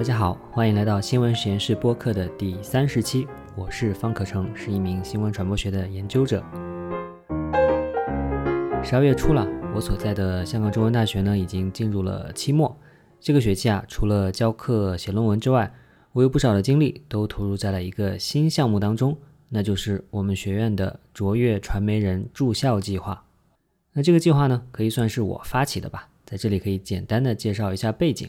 大家好，欢迎来到新闻实验室播客的第三十期。我是方可成，是一名新闻传播学的研究者。十二月初了，我所在的香港中文大学呢，已经进入了期末。这个学期啊，除了教课、写论文之外，我有不少的精力都投入在了一个新项目当中，那就是我们学院的卓越传媒人驻校计划。那这个计划呢，可以算是我发起的吧。在这里可以简单的介绍一下背景。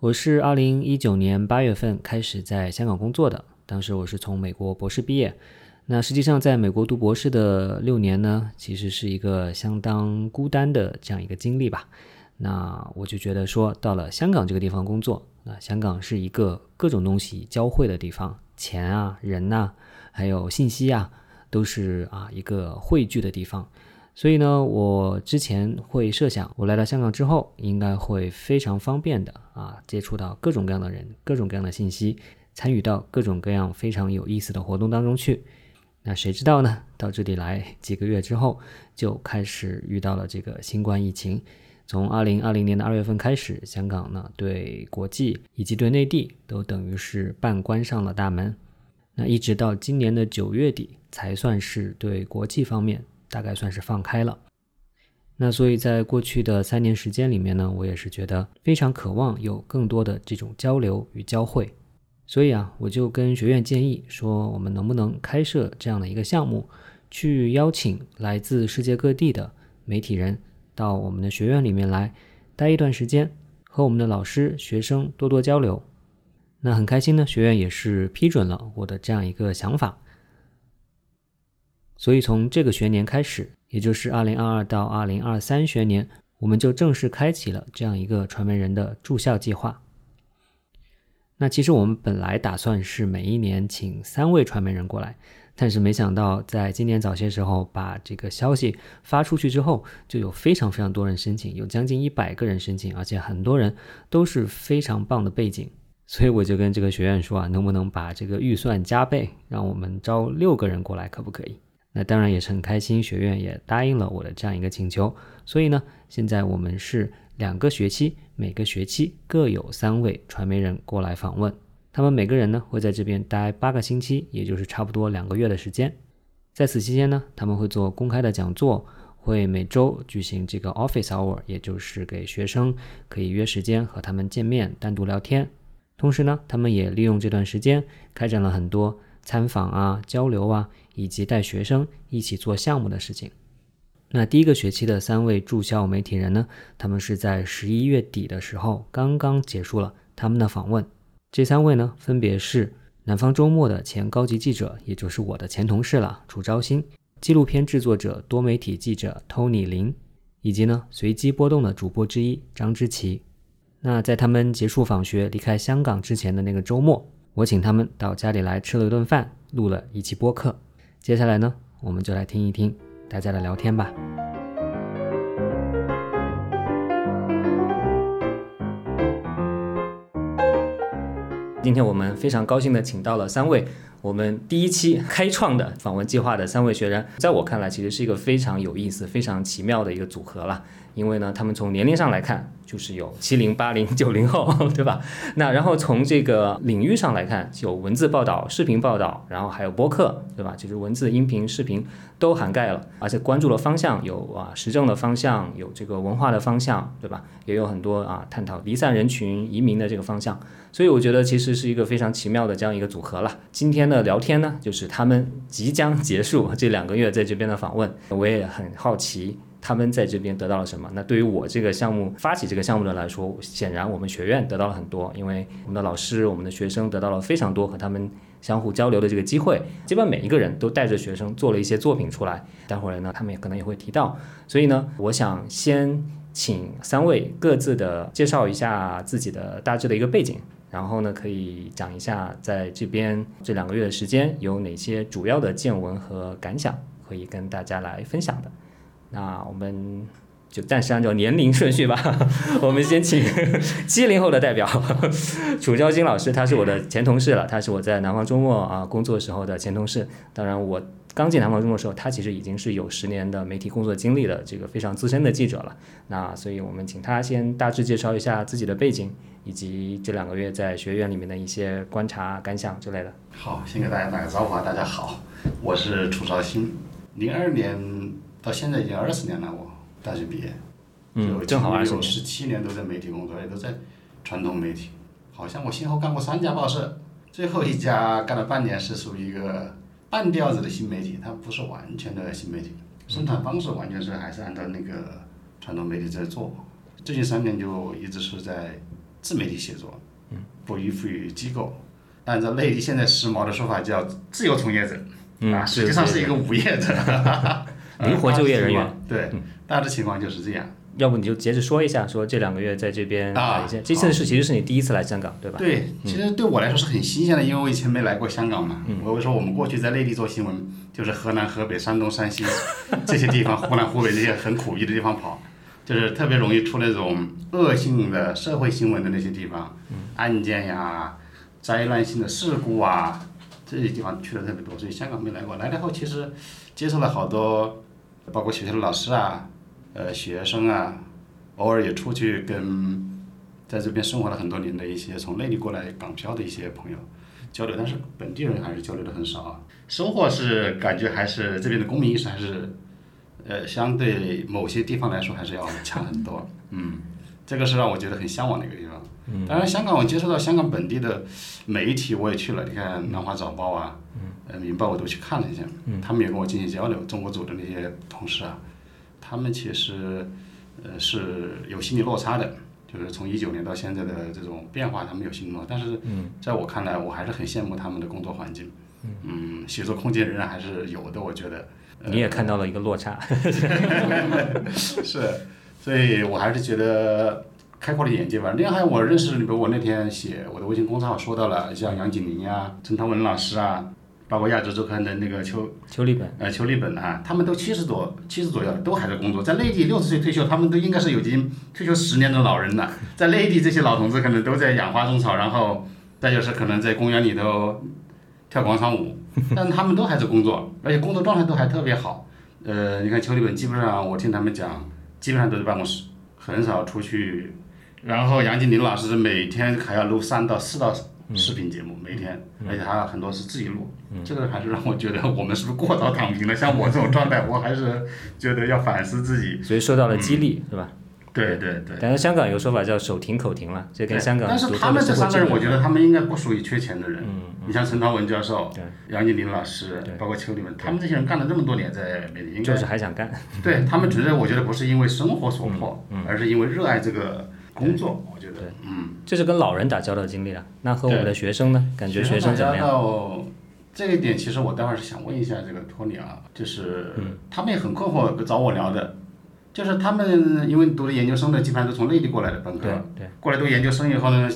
我是二零一九年八月份开始在香港工作的，当时我是从美国博士毕业。那实际上在美国读博士的六年呢，其实是一个相当孤单的这样一个经历吧。那我就觉得说，到了香港这个地方工作，那香港是一个各种东西交汇的地方，钱啊、人呐，还有信息啊，都是啊一个汇聚的地方。所以呢，我之前会设想，我来到香港之后，应该会非常方便的啊，接触到各种各样的人，各种各样的信息，参与到各种各样非常有意思的活动当中去。那谁知道呢？到这里来几个月之后，就开始遇到了这个新冠疫情。从二零二零年的二月份开始，香港呢对国际以及对内地都等于是半关上了大门。那一直到今年的九月底，才算是对国际方面。大概算是放开了，那所以在过去的三年时间里面呢，我也是觉得非常渴望有更多的这种交流与交汇，所以啊，我就跟学院建议说，我们能不能开设这样的一个项目，去邀请来自世界各地的媒体人到我们的学院里面来待一段时间，和我们的老师、学生多多交流。那很开心呢，学院也是批准了我的这样一个想法。所以从这个学年开始，也就是二零二二到二零二三学年，我们就正式开启了这样一个传媒人的住校计划。那其实我们本来打算是每一年请三位传媒人过来，但是没想到在今年早些时候把这个消息发出去之后，就有非常非常多人申请，有将近一百个人申请，而且很多人都是非常棒的背景。所以我就跟这个学院说啊，能不能把这个预算加倍，让我们招六个人过来，可不可以？那当然也是很开心，学院也答应了我的这样一个请求。所以呢，现在我们是两个学期，每个学期各有三位传媒人过来访问。他们每个人呢会在这边待八个星期，也就是差不多两个月的时间。在此期间呢，他们会做公开的讲座，会每周举行这个 office hour，也就是给学生可以约时间和他们见面，单独聊天。同时呢，他们也利用这段时间开展了很多参访啊、交流啊。以及带学生一起做项目的事情。那第一个学期的三位驻校媒体人呢，他们是在十一月底的时候刚刚结束了他们的访问。这三位呢，分别是南方周末的前高级记者，也就是我的前同事了，楚昭新；纪录片制作者、多媒体记者 Tony 林，以及呢随机波动的主播之一张之奇。那在他们结束访学离开香港之前的那个周末，我请他们到家里来吃了一顿饭，录了一期播客。接下来呢，我们就来听一听大家的聊天吧。今天我们非常高兴的请到了三位我们第一期开创的访问计划的三位学员，在我看来，其实是一个非常有意思、非常奇妙的一个组合了。因为呢，他们从年龄上来看，就是有七零、八零、九零后，对吧？那然后从这个领域上来看，有文字报道、视频报道，然后还有播客，对吧？就是文字、音频、视频都涵盖了，而且关注的方向有啊，时政的方向，有这个文化的方向，对吧？也有很多啊，探讨离散人群、移民的这个方向。所以我觉得其实是一个非常奇妙的这样一个组合了。今天的聊天呢，就是他们即将结束 这两个月在这边的访问，我也很好奇。他们在这边得到了什么？那对于我这个项目发起这个项目的来说，显然我们学院得到了很多，因为我们的老师、我们的学生得到了非常多和他们相互交流的这个机会。基本每一个人都带着学生做了一些作品出来，待会儿呢，他们也可能也会提到。所以呢，我想先请三位各自的介绍一下自己的大致的一个背景，然后呢，可以讲一下在这边这两个月的时间有哪些主要的见闻和感想可以跟大家来分享的。那我们就暂时按照年龄顺序吧。我们先请 七零后的代表楚昭金老师，他是我的前同事了，他是我在南方周末啊工作时候的前同事。当然，我刚进南方周末的时候，他其实已经是有十年的媒体工作经历的这个非常资深的记者了。那所以我们请他先大致介绍一下自己的背景，以及这两个月在学院里面的一些观察、感想之类的。好，先给大家打个招呼啊，大家好，我是楚绍兴，零二年到现在已经二十年了，我大学毕业，嗯，正好二十年，十七年。都在媒体工作，也都在传统媒体，好像我先后干过三家报社，最后一家干了半年是属于一个。半吊子的新媒体，它不是完全的新媒体，生产方式完全是还是按照那个传统媒体在做。最近三年就一直是在自媒体写作，嗯不依附于机构，按照内地现在时髦的说法叫自由从业者，啊，实际上是一个无业者，灵活就业人员。对，大致情况就是这样。要不你就接着说一下，说这两个月在这边啊，这次是其实是你第一次来香港，对吧？对，其实对我来说是很新鲜的，因为我以前没来过香港嘛。我会说我们过去在内地做新闻，就是河南、河北、山东、山西这些地方，湖南、湖北这些很苦逼的地方跑，就是特别容易出那种恶性的社会新闻的那些地方，案件呀、灾难性的事故啊，这些地方去的特别多，所以香港没来过。来了后，其实接触了好多，包括学校的老师啊。呃，学生啊，偶尔也出去跟在这边生活了很多年的一些从内地过来港漂的一些朋友交流，但是本地人还是交流的很少啊。收获是感觉还是这边的公民意识还是呃相对某些地方来说还是要强很多。嗯，这个是让我觉得很向往的一个地方。嗯。当然，香港我接触到香港本地的媒体我也去了，你看《南华早报》啊，呃，《民报》我都去看了一下，他们也跟我进行交流，中国组的那些同事啊。他们其实，呃，是有心理落差的，就是从一九年到现在的这种变化，他们有心理落差。但是，在我看来，我还是很羡慕他们的工作环境。嗯，写作空间仍然还是有的，我觉得。你也看到了一个落差。是，所以我还是觉得开阔了眼界吧。另外，还有我认识，比如我那天写我的微信公众号说到了，像杨景林呀、陈涛文老师啊。包括亚洲周刊的那个邱邱立本，呃，邱立本啊，他们都七十多，七十左右都还在工作，在内地六十岁退休，他们都应该是已经退休十年的老人了。在内地，这些老同志可能都在养花种草，然后再就是可能在公园里头跳广场舞，但他们都还在工作，而且工作状态都还特别好。呃，你看邱立本，基本上我听他们讲，基本上都在办公室，很少出去。然后杨金林老师每天还要录三到四道。视频节目每天，而且他很多是自己录，这个还是让我觉得我们是不是过早躺平了？像我这种 状态，我还是觉得要反思自己。所以受到了激励，是吧？对对对。但是香港有说法叫手停口停了，这跟香港。但是他们这三个人，我觉得他们应该不属于缺钱的人。嗯。你像陈涛文教授、杨金林老师，包括邱立文，他们这些人干了这么多年在媒体，就是还想干。对他们，觉得我觉得不是因为生活所迫，而是因为热爱这个。工作，我觉得，嗯，这是跟老人打交道的经历了。那和我们的学生呢？感觉学生怎么样？这一点其实我待会儿是想问一下这个托尼啊，就是他们也很困惑，找我聊的，就是他们因为读了研究生的基本上都从内地过来的本科，对，过来读研究生以后呢，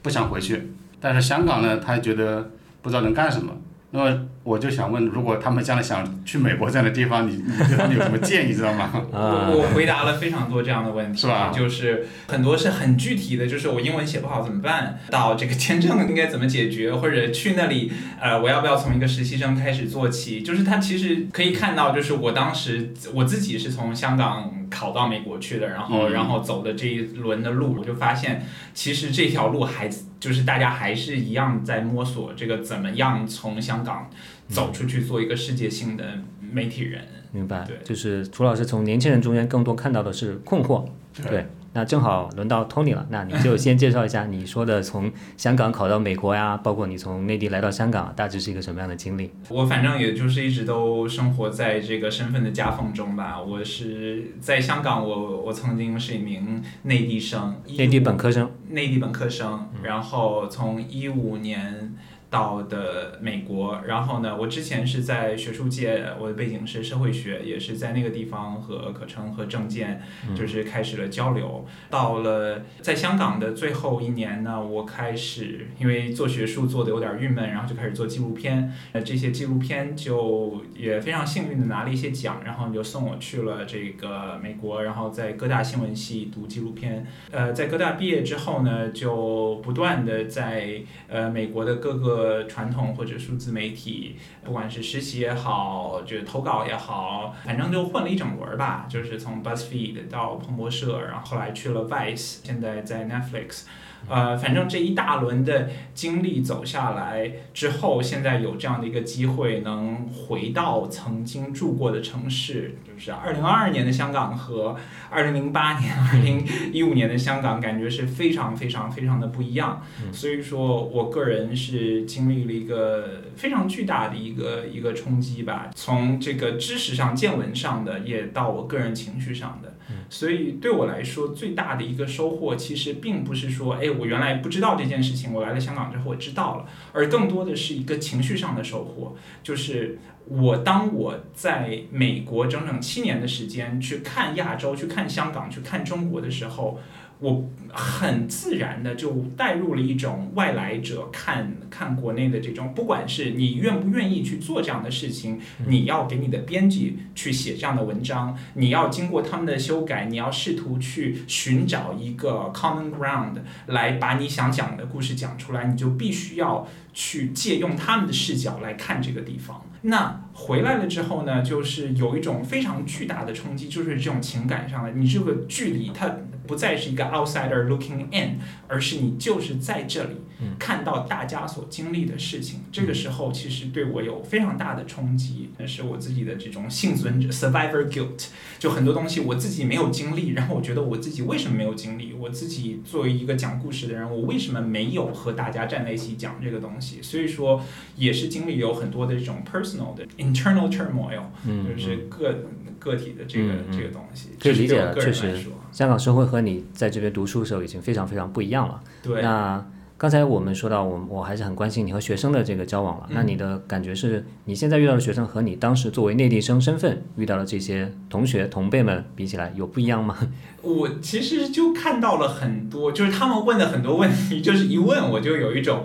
不想回去，但是香港呢，他觉得不知道能干什么。那么我就想问，如果他们将来想去美国这样的地方，你你对他们有什么建议，知道吗？我我回答了非常多这样的问题，是吧？就是很多是很具体的，就是我英文写不好怎么办？到这个签证应该怎么解决？或者去那里，呃，我要不要从一个实习生开始做起？就是他其实可以看到，就是我当时我自己是从香港考到美国去的，然后然后走的这一轮的路，我就发现其实这条路还。就是大家还是一样在摸索这个怎么样从香港走出去做一个世界性的媒体人。明白。对，就是楚老师从年轻人中间更多看到的是困惑。对。那正好轮到 Tony 了，那你就先介绍一下你说的从香港考到美国呀，包括你从内地来到香港，大致是一个什么样的经历？我反正也就是一直都生活在这个身份的夹缝中吧。我是在香港，我我曾经是一名内地生，内地本科生，内地本科生，然后从一五年。到的美国，然后呢，我之前是在学术界，我的背景是社会学，也是在那个地方和可成和郑健就是开始了交流。到了在香港的最后一年呢，我开始因为做学术做的有点郁闷，然后就开始做纪录片。呃，这些纪录片就也非常幸运的拿了一些奖，然后就送我去了这个美国，然后在哥大新闻系读纪录片。呃，在哥大毕业之后呢，就不断的在呃美国的各个呃传统或者数字媒体，不管是实习也好，就是投稿也好，反正就混了一整轮儿吧。就是从 BuzzFeed 到彭博社，然后后来去了 Vice，现在在 Netflix。呃，反正这一大轮的经历走下来之后，现在有这样的一个机会，能回到曾经住过的城市，就是二零二二年的香港和二零零八年、二零一五年的香港，感觉是非常非常非常的不一样。所以说我个人是经历了一个非常巨大的一个一个冲击吧，从这个知识上、见闻上的，也到我个人情绪上的。所以对我来说，最大的一个收获，其实并不是说，哎，我原来不知道这件事情，我来了香港之后我知道了，而更多的是一个情绪上的收获，就是我当我在美国整整七年的时间去看亚洲、去看香港、去看中国的时候。我很自然的就带入了一种外来者看看国内的这种，不管是你愿不愿意去做这样的事情，你要给你的编辑去写这样的文章，你要经过他们的修改，你要试图去寻找一个 common ground 来把你想讲的故事讲出来，你就必须要去借用他们的视角来看这个地方。那回来了之后呢，就是有一种非常巨大的冲击，就是这种情感上的，你这个距离它。不再是一个 outsider looking in，而是你就是在这里看到大家所经历的事情。这个时候其实对我有非常大的冲击，那是我自己的这种幸存者 survivor guilt。就很多东西我自己没有经历，然后我觉得我自己为什么没有经历？我自己作为一个讲故事的人，我为什么没有和大家站在一起讲这个东西？所以说也是经历有很多的这种 personal 的 internal turmoil，就是个个体的这个这个东西。可以理解，确实。香港社会和你在这边读书的时候已经非常非常不一样了。对。那刚才我们说到，我我还是很关心你和学生的这个交往了。那你的感觉是，你现在遇到的学生和你当时作为内地生身份遇到的这些同学同辈们比起来，有不一样吗？我其实就看到了很多，就是他们问的很多问题，就是一问我就有一种，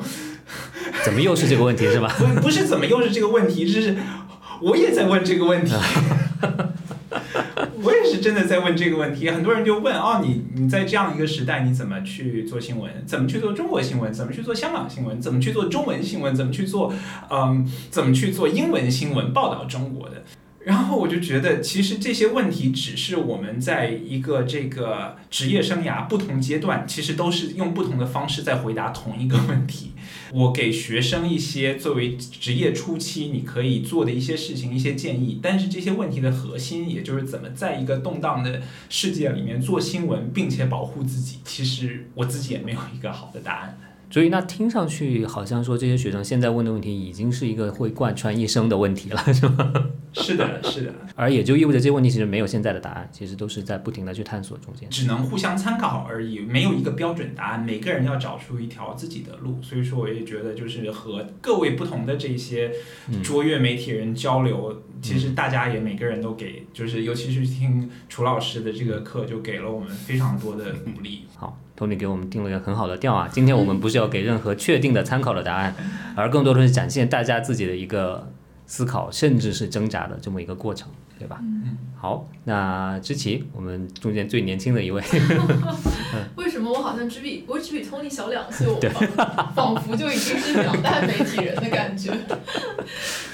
怎么又是这个问题是吧？不不是怎么又是这个问题，就是我也在问这个问题。我也是真的在问这个问题，很多人就问哦，你你在这样一个时代，你怎么去做新闻？怎么去做中国新闻？怎么去做香港新闻？怎么去做中文新闻？怎么去做嗯？怎么去做英文新闻报道中国的？然后我就觉得，其实这些问题只是我们在一个这个职业生涯不同阶段，其实都是用不同的方式在回答同一个问题。我给学生一些作为职业初期你可以做的一些事情、一些建议，但是这些问题的核心，也就是怎么在一个动荡的世界里面做新闻，并且保护自己，其实我自己也没有一个好的答案。所以那听上去好像说这些学生现在问的问题已经是一个会贯穿一生的问题了，是吗？是的，是的。而也就意味着这些问题其实没有现在的答案，其实都是在不停的去探索中间，只能互相参考而已，没有一个标准答案，每个人要找出一条自己的路。所以说，我也觉得就是和各位不同的这些卓越媒体人交流，其实大家也每个人都给，就是尤其是听楚老师的这个课，就给了我们非常多的鼓励。好。托尼给我们定了一个很好的调啊！今天我们不是要给任何确定的参考的答案，而更多的是展现大家自己的一个思考，甚至是挣扎的这么一个过程，对吧？嗯。好，那知琪，我们中间最年轻的一位。为什么我好像只比我只比 Tony 小两岁？我 仿佛就已经是两代媒体人的感觉。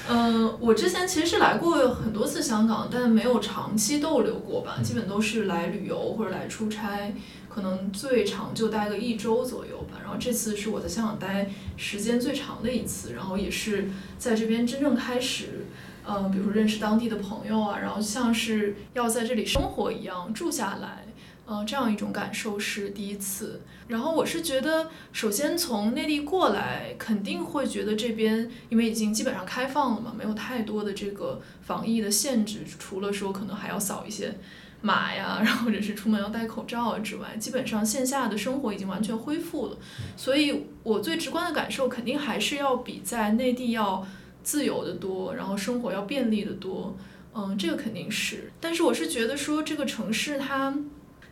嗯，我之前其实是来过很多次香港，但没有长期逗留过吧，基本都是来旅游或者来出差。可能最长就待个一周左右吧，然后这次是我在香港待时间最长的一次，然后也是在这边真正开始，呃，比如说认识当地的朋友啊，然后像是要在这里生活一样住下来，呃，这样一种感受是第一次。然后我是觉得，首先从内地过来，肯定会觉得这边因为已经基本上开放了嘛，没有太多的这个防疫的限制，除了说可能还要扫一些。码呀，然后或者是出门要戴口罩啊之外，基本上线下的生活已经完全恢复了。所以我最直观的感受，肯定还是要比在内地要自由的多，然后生活要便利的多。嗯，这个肯定是。但是我是觉得说，这个城市它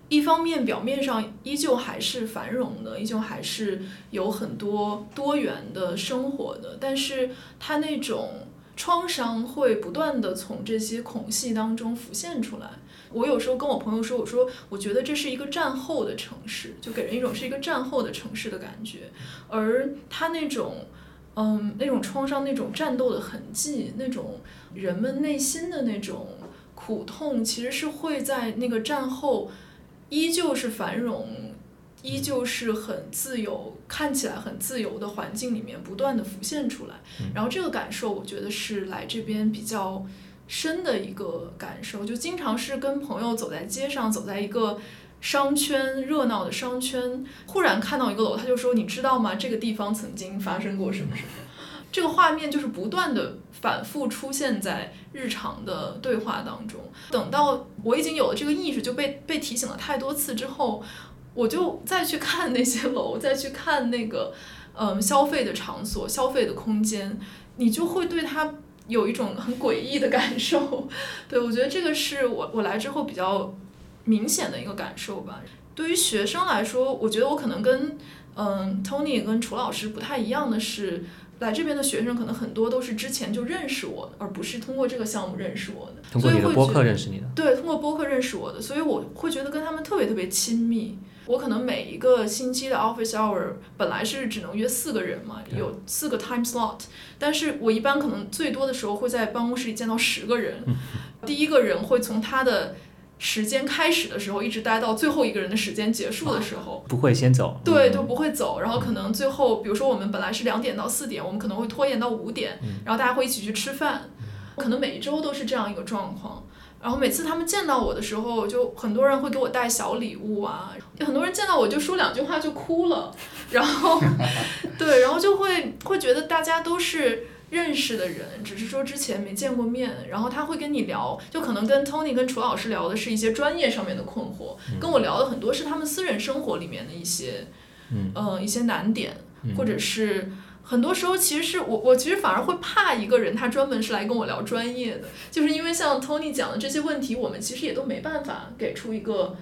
一方面表面上依旧还是繁荣的，依旧还是有很多多元的生活的，但是它那种创伤会不断的从这些孔隙当中浮现出来。我有时候跟我朋友说，我说我觉得这是一个战后的城市，就给人一种是一个战后的城市的感觉。而它那种，嗯，那种创伤、那种战斗的痕迹、那种人们内心的那种苦痛，其实是会在那个战后依旧是繁荣、依旧是很自由、看起来很自由的环境里面不断的浮现出来。然后这个感受，我觉得是来这边比较深的一个感受，就经常是跟朋友走在街上，走在一个。商圈热闹的商圈，忽然看到一个楼，他就说：“你知道吗？这个地方曾经发生过什么什么。”这个画面就是不断的反复出现在日常的对话当中。等到我已经有了这个意识，就被被提醒了太多次之后，我就再去看那些楼，再去看那个嗯消费的场所、消费的空间，你就会对它有一种很诡异的感受。对我觉得这个是我我来之后比较。明显的一个感受吧。对于学生来说，我觉得我可能跟嗯 Tony 跟楚老师不太一样的是，来这边的学生可能很多都是之前就认识我，而不是通过这个项目认识我的。通过你的播客认识你的。对，通过播客认识我的，所以我会觉得跟他们特别特别亲密。我可能每一个星期的 office hour 本来是只能约四个人嘛，有四个 time slot，但是我一般可能最多的时候会在办公室里见到十个人。第一个人会从他的时间开始的时候，一直待到最后一个人的时间结束的时候，不会先走。对，就不会走。然后可能最后，比如说我们本来是两点到四点，我们可能会拖延到五点，然后大家会一起去吃饭。可能每一周都是这样一个状况。然后每次他们见到我的时候，就很多人会给我带小礼物啊，很多人见到我就说两句话就哭了。然后，对，然后就会会觉得大家都是。认识的人，只是说之前没见过面，然后他会跟你聊，就可能跟 Tony 跟楚老师聊的是一些专业上面的困惑，跟我聊的很多是他们私人生活里面的一些，嗯，一些难点，或者是很多时候其实是我我其实反而会怕一个人，他专门是来跟我聊专业的，就是因为像 Tony 讲的这些问题，我们其实也都没办法给出一个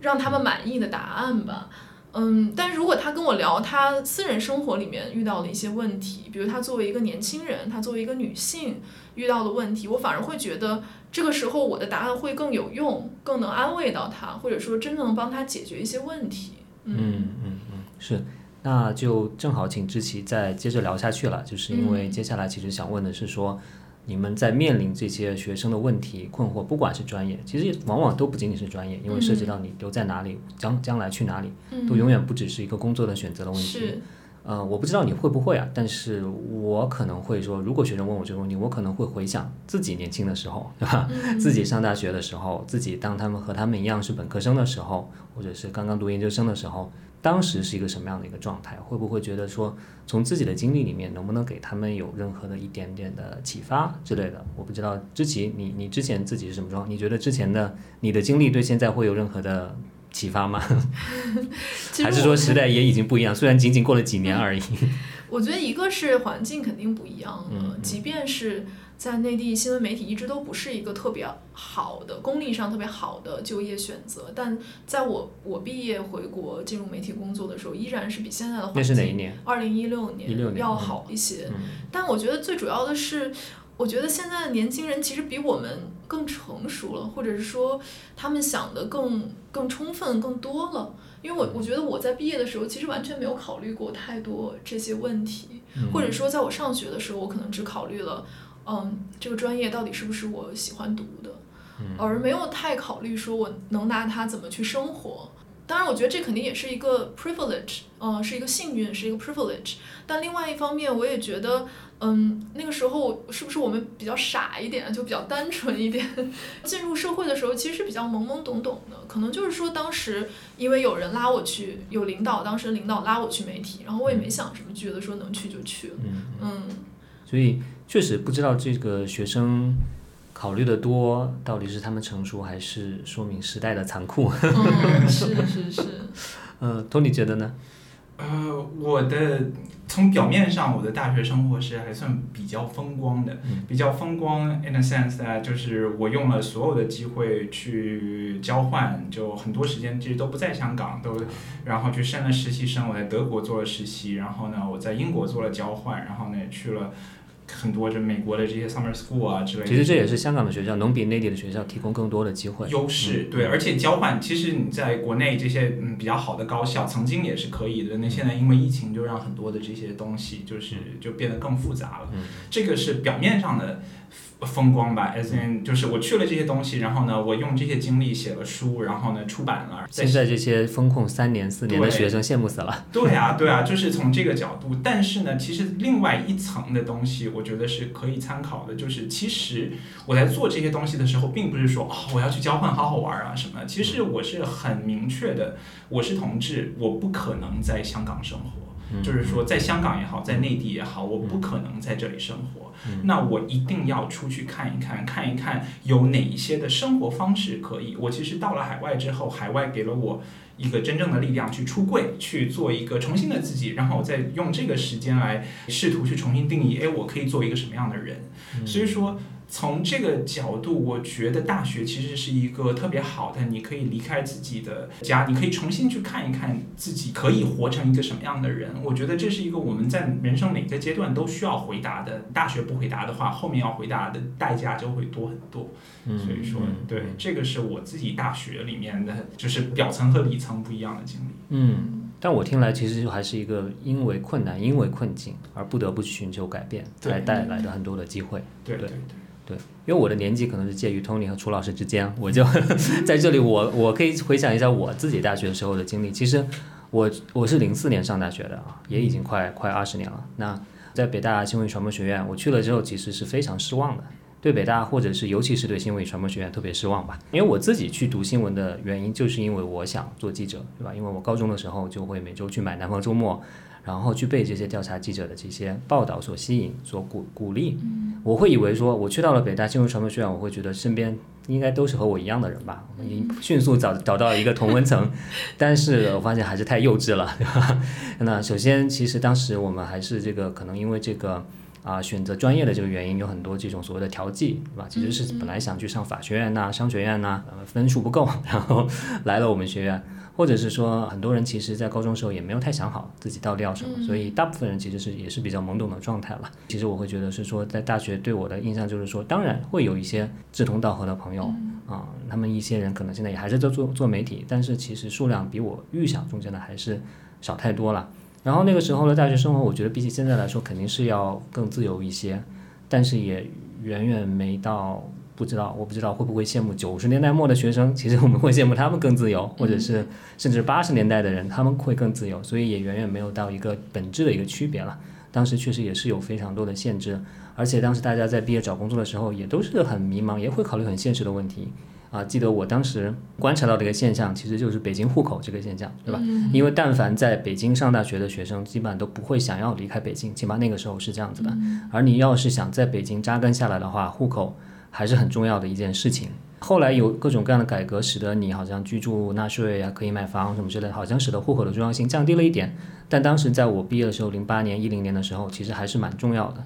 让他们满意的答案吧。嗯，但如果他跟我聊他私人生活里面遇到的一些问题，比如他作为一个年轻人，他作为一个女性遇到的问题，我反而会觉得这个时候我的答案会更有用，更能安慰到他，或者说真正能帮他解决一些问题。嗯嗯嗯，是，那就正好请知琪再接着聊下去了，就是因为接下来其实想问的是说。你们在面临这些学生的问题困惑，不管是专业，其实往往都不仅仅是专业，因为涉及到你留在哪里，将将来去哪里，都永远不只是一个工作的选择的问题。呃，我不知道你会不会啊，但是我可能会说，如果学生问我这个问题，我可能会回想自己年轻的时候，对吧？自己上大学的时候，自己当他们和他们一样是本科生的时候，或者是刚刚读研究生的时候。当时是一个什么样的一个状态？会不会觉得说，从自己的经历里面，能不能给他们有任何的一点点的启发之类的？我不知道，知琪，你你之前自己是什么状况？你觉得之前的你的经历对现在会有任何的启发吗？还是说时代也已经不一样？虽然仅仅过了几年而已。我觉得一个是环境肯定不一样了，即便是。在内地，新闻媒体一直都不是一个特别好的、功利上特别好的就业选择。但在我我毕业回国进入媒体工作的时候，依然是比现在的环境，那是哪一年？二零一六年要好一些。但我觉得最主要的是，我觉得现在的年轻人其实比我们更成熟了，或者是说他们想的更更充分、更多了。因为我我觉得我在毕业的时候，其实完全没有考虑过太多这些问题，或者说在我上学的时候，我可能只考虑了。嗯，这个专业到底是不是我喜欢读的，而没有太考虑说我能拿它怎么去生活。当然，我觉得这肯定也是一个 privilege，嗯，是一个幸运，是一个 privilege。但另外一方面，我也觉得，嗯，那个时候是不是我们比较傻一点，就比较单纯一点？进入社会的时候，其实是比较懵懵懂懂的。可能就是说，当时因为有人拉我去，有领导，当时领导拉我去媒体，然后我也没想什么，觉得说能去就去了。嗯，所以。确实不知道这个学生考虑的多，到底是他们成熟，还是说明时代的残酷？嗯，是是是。呃，托尼觉得呢？呃，我的从表面上，我的大学生活是还算比较风光的，比较风光。In a sense，啊，就是我用了所有的机会去交换，就很多时间其实都不在香港，都然后去升了实习生。我在德国做了实习，然后呢，我在英国做了交换，然后呢去了。很多这美国的这些 summer school 啊之类的。其实这也是香港的学校能比内地的学校提供更多的机会。优势对，而且交换，其实你在国内这些嗯比较好的高校，曾经也是可以的。那现在因为疫情，就让很多的这些东西就是就变得更复杂了。这个是表面上的。风光吧，as in 就是我去了这些东西，然后呢，我用这些经历写了书，然后呢出版了。现在这些风控三年四年的学生羡慕死了。对啊，对啊，就是从这个角度。但是呢，其实另外一层的东西，我觉得是可以参考的。就是其实我在做这些东西的时候，并不是说哦我要去交换好好玩啊什么。其实我是很明确的，我是同志，我不可能在香港生活。就是说，在香港也好，在内地也好，我不可能在这里生活。那我一定要出去看一看，看一看有哪一些的生活方式可以。我其实到了海外之后，海外给了我一个真正的力量，去出柜，去做一个重新的自己，然后我再用这个时间来试图去重新定义，哎，我可以做一个什么样的人。所以说。从这个角度，我觉得大学其实是一个特别好的，你可以离开自己的家，你可以重新去看一看自己可以活成一个什么样的人。我觉得这是一个我们在人生每个阶段都需要回答的。大学不回答的话，后面要回答的代价就会多很多。所以说，对这个是我自己大学里面的，就是表层和里层不一样的经历。嗯，但我听来其实还是一个因为困难、因为困境而不得不去寻求改变，才带来的很多的机会。对对对。因为我的年纪可能是介于 Tony 和楚老师之间，我就 在这里，我我可以回想一下我自己大学时候的经历。其实我我是零四年上大学的啊，也已经快快二十年了。那在北大新闻传播学院，我去了之后，其实是非常失望的，对北大或者是尤其是对新闻传播学院特别失望吧。因为我自己去读新闻的原因，就是因为我想做记者，对吧？因为我高中的时候就会每周去买《南方周末》。然后去被这些调查记者的这些报道所吸引，所鼓鼓励。我会以为说，我去到了北大新闻传播学院，我会觉得身边应该都是和我一样的人吧，我们迅速找找到一个同温层。但是我发现还是太幼稚了，对吧？那首先，其实当时我们还是这个可能因为这个啊选择专业的这个原因，有很多这种所谓的调剂，对吧？其实是本来想去上法学院呐、商学院呐，分数不够，然后来了我们学院。或者是说，很多人其实，在高中时候也没有太想好自己到底要什么，所以大部分人其实是也是比较懵懂的状态了。其实我会觉得是说，在大学对我的印象就是说，当然会有一些志同道合的朋友啊，他们一些人可能现在也还是在做做媒体，但是其实数量比我预想中间的还是少太多了。然后那个时候的大学生活，我觉得比起现在来说，肯定是要更自由一些，但是也远远没到。不知道，我不知道会不会羡慕九十年代末的学生。其实我们会羡慕他们更自由，或者是甚至八十年代的人，他们会更自由。所以也远远没有到一个本质的一个区别了。当时确实也是有非常多的限制，而且当时大家在毕业找工作的时候也都是很迷茫，也会考虑很现实的问题。啊，记得我当时观察到的一个现象，其实就是北京户口这个现象，对吧？因为但凡在北京上大学的学生，基本上都不会想要离开北京，起码那个时候是这样子的。而你要是想在北京扎根下来的话，户口。还是很重要的一件事情。后来有各种各样的改革，使得你好像居住纳税啊，可以买房什么之类的，好像使得户口的重要性降低了一点。但当时在我毕业的时候，零八年、一零年的时候，其实还是蛮重要的。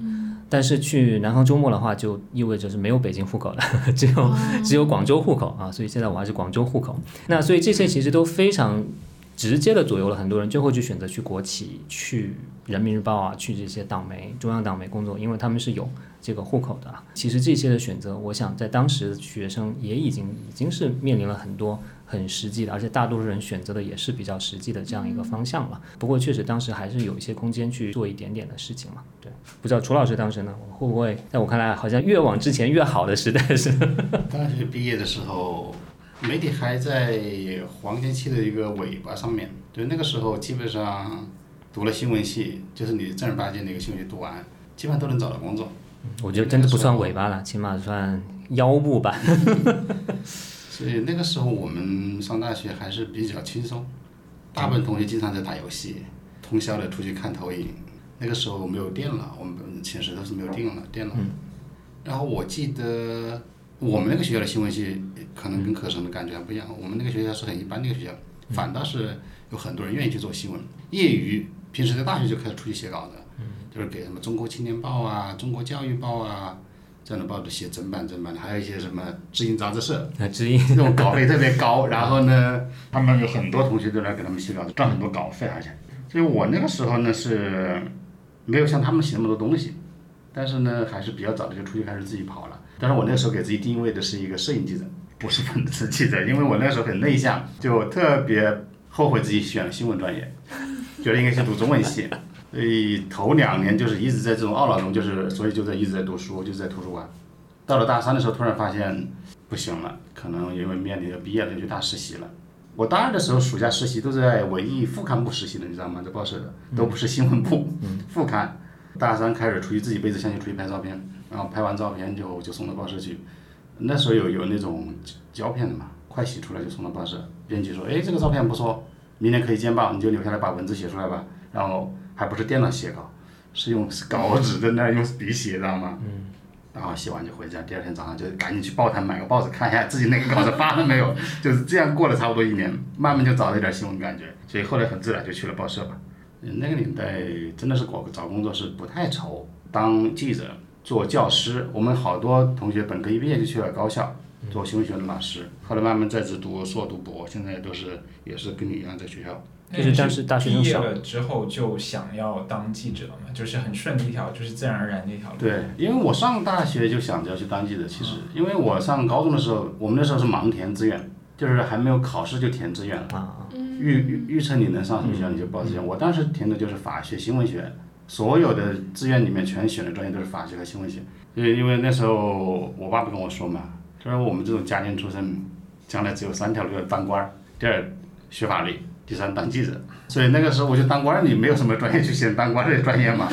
但是去南方周末的话，就意味着是没有北京户口的，只有只有广州户口啊。所以现在我还是广州户口。那所以这些其实都非常直接的左右了很多人最后去选择去国企、去人民日报啊、去这些党媒、中央党媒工作，因为他们是有。这个户口的，其实这些的选择，我想在当时学生也已经已经是面临了很多很实际的，而且大多数人选择的也是比较实际的这样一个方向了。不过确实当时还是有一些空间去做一点点的事情嘛。对，不知道楚老师当时呢，会不会在我看来好像越往之前越好的时代是？大学毕业的时候，媒体还在黄金期的一个尾巴上面。对，那个时候基本上读了新闻系，就是你正儿八经的一个新闻系读完，基本上都能找到工作。我觉得真的不算尾巴了，起码算腰部吧。所以那个时候我们上大学还是比较轻松，大部分同学经常在打游戏，通宵的出去看投影。那个时候没有电脑，我们寝室都是没有电脑电脑。然后我记得我们那个学校的新闻系可能跟可生的感觉还不一样，我们那个学校是很一般的一个学校，反倒是有很多人愿意去做新闻，业余平时在大学就开始出去写稿子。就是给什么《中国青年报》啊，《中国教育报》啊这样的报纸写整版整版的，还有一些什么《知音杂志社》，知音这种稿费特别高。然后呢，他们有很多同学都来给他们写稿子，赚很多稿费，而且，所以我那个时候呢是没有像他们写那么多东西，但是呢，还是比较早的就出去开始自己跑了。但是我那时候给自己定位的是一个摄影记者，不是文字记者，因为我那时候很内向，就特别后悔自己选了新闻专业，觉得应该去读中文系。所以头两年就是一直在这种懊恼中，就是所以就在一直在读书，就是在图书馆。到了大三的时候，突然发现不行了，可能因为面临着毕业了，就去大实习了。我大二的时候暑假实习都是在文艺副刊部实习的，你知道吗？在报社的，都不是新闻部副刊。大三开始出去自己背着相机出去拍照片，然后拍完照片就就送到报社去。那时候有有那种胶片的嘛，快洗出来就送到报社。编辑说：“哎，这个照片不错，明年可以见报，你就留下来把文字写出来吧。”然后还不是电脑写稿，是用稿纸在那用笔写，知道吗？嗯。然后写完就回家，第二天早上就赶紧去报摊买个报纸看一下自己那个稿子发了没有，就是这样过了差不多一年，慢慢就找了一点新闻感觉，所以后来很自然就去了报社吧。那个年代真的是找找工作是不太愁，当记者、做教师，我们好多同学本科一毕业就去了高校做新闻学的老师，后来慢慢在职读硕读博，现在都是也是跟你一样在学校。就是当时大学生毕业了之后就想要当记者嘛，就是很顺的一条，就是自然而然的一条路。对，因为我上大学就想着要去当记者，其实因为我上高中的时候，我们那时候是盲填志愿，就是还没有考试就填志愿了。啊。预预预测你能上什么学校你就报志愿，我当时填的就是法学、新闻学，所有的志愿里面全选的专业都是法学和新闻学。因为因为那时候我爸不跟我说嘛，他说我们这种家庭出身，将来只有三条路：当官儿，第二学法律。第三当记者，所以那个时候我就当官，你没有什么专业去选当官的专业嘛，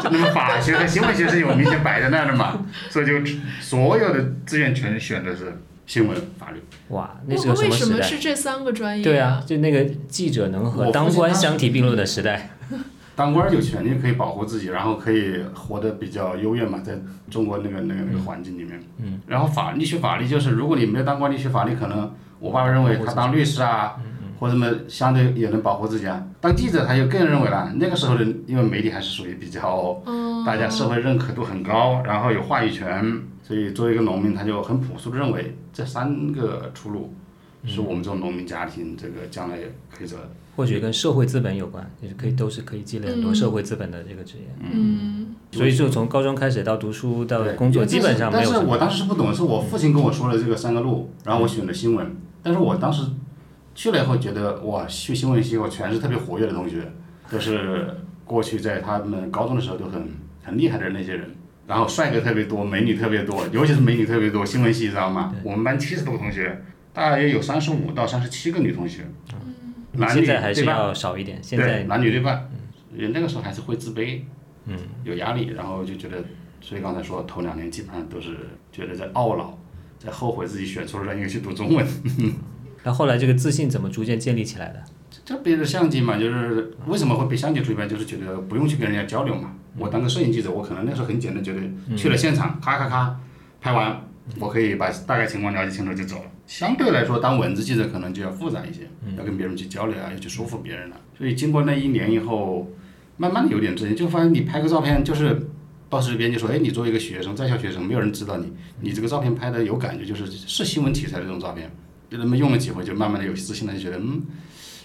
就 那么法学和新闻学是有明显摆在那儿的嘛，所以就所有的志愿全选的是新闻法律。哇，那是个什么时代？为什么是这三个专业？对啊，就那个记者能和当官相提并论的时代。当官有权利可以保护自己，然后可以活得比较优越嘛，在中国那个那个那个环境里面。嗯。然后法律学法律就是，如果你没有当官，你学法律可能，我爸爸认为他当律师啊。或者么相对也能保护自己啊。当记者他就更认为了，那个时候的因为媒体还是属于比较，大家社会认可度很高，然后有话语权，所以作为一个农民，他就很朴素的认为这三个出路，是我们这种农民家庭这个将来可以走的。或许跟社会资本有关，也是可以都是可以积累很多社会资本的这个职业。嗯。所以就从高中开始到读书到工作，基本上没有。但是我当时是不懂，是我父亲跟我说了这个三个路，然后我选了新闻，但是我当时。去了以后觉得哇，去新闻系我全是特别活跃的同学，都是过去在他们高中的时候都很很厉害的那些人，然后帅哥特别多，美女特别多，尤其是美女特别多。新闻系知道吗？我们班七十多个同学，大约有三十五到三十七个女同学，男女对半少一点。现在男女对半，那个时候还是会自卑，嗯，有压力，然后就觉得，所以刚才说头两年基本上都是觉得在懊恼，在后悔自己选错了专业去读中文。那后来这个自信怎么逐渐建立起来的？这背着相机嘛，就是为什么会背相机出去拍，就是觉得不用去跟人家交流嘛。我当个摄影记者，我可能那时候很简单，觉得去了现场，咔咔咔，拍完，我可以把大概情况了解清楚就走了。相对来说，当文字记者可能就要复杂一些，要跟别人去交流啊，要去说服别人了。所以经过那一年以后，慢慢的有点自信，就发现你拍个照片，就是报纸编辑说，哎，你作为一个学生，在校学生，没有人知道你，你这个照片拍的有感觉，就是是新闻题材的这种照片。就那么用了几回，就慢慢的有自信了，就觉得嗯，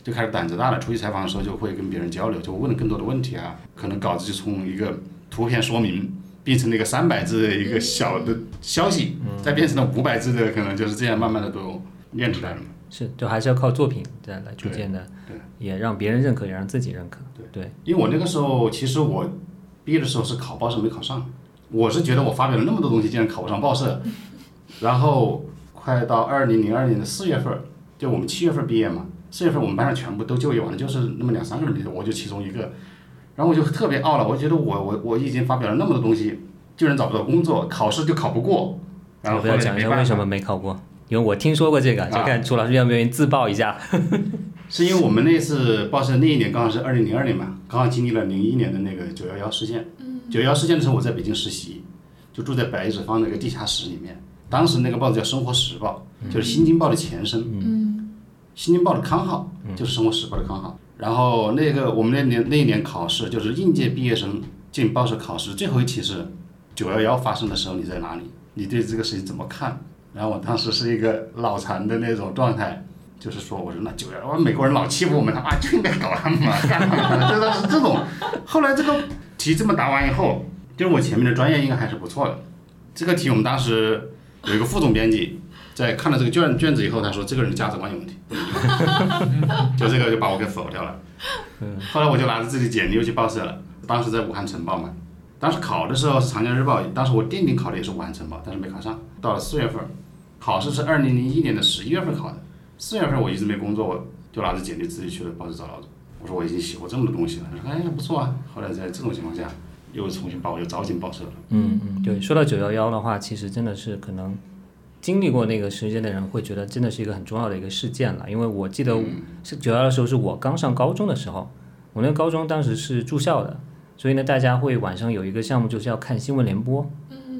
就开始胆子大了。出去采访的时候，就会跟别人交流，就问更多的问题啊。可能稿子就从一个图片说明变成了一个三百字的一个小的消息，再变成了五百字的，可能就是这样慢慢的都练出来了嘛。是，就还是要靠作品这样来逐渐的，对，也让别人认可，也让自己认可。对对。因为我那个时候，其实我毕业的时候是考报社没考上，我是觉得我发表了那么多东西，竟然考不上报社，然后。快到二零零二年的四月份，就我们七月份毕业嘛，四月份我们班上全部都就业完了，就是那么两三个人我就其中一个，然后我就特别懊恼，我觉得我我我已经发表了那么多东西，居然找不到工作，考试就考不过，然后不要讲一下为什么没考过，因为我听说过这个，就看朱老师愿不愿意自曝一下。是因为我们那次报社那一年刚好是二零零二年嘛，刚好经历了零一年的那个九幺幺事件，九幺幺事件的时候我在北京实习，就住在白纸坊那个地下室里面。当时那个报纸叫《生活时报》，就是《新京报》的前身。嗯，《新京报》的刊号就是《生活时报》的刊号。然后那个我们那年那一年考试，就是应届毕业生进报社考试，最后一题是九幺幺发生的时候你在哪里？你对这个事情怎么看？然后我当时是一个脑残的那种状态，就是说我说那九幺幺美国人老欺负我们，他妈就应该搞他们嘛，干他们，这都是这种。后来这个题这么答完以后。就是我前面的专业应该还是不错的。这个题我们当时有一个副总编辑在看了这个卷卷子以后，他说这个人的价值观有问题，就这个就把我给否掉了。后来我就拿着自己简历又去报社了，当时在武汉晨报嘛，当时考的时候是长江日报，当时我垫底考的也是武汉晨报，但是没考上。到了四月份，考试是二零零一年的十一月份考的，四月份我一直没工作，我就拿着简历自己去了报社找老总。我说我已经写过这么多东西了，他说哎不错啊。后来在这种情况下，又重新报我又招进报社了。嗯嗯，对，说到九幺幺的话，其实真的是可能经历过那个时间的人会觉得真的是一个很重要的一个事件了。因为我记得是九幺幺的时候是我刚上高中的时候，我那个高中当时是住校的，所以呢大家会晚上有一个项目就是要看新闻联播，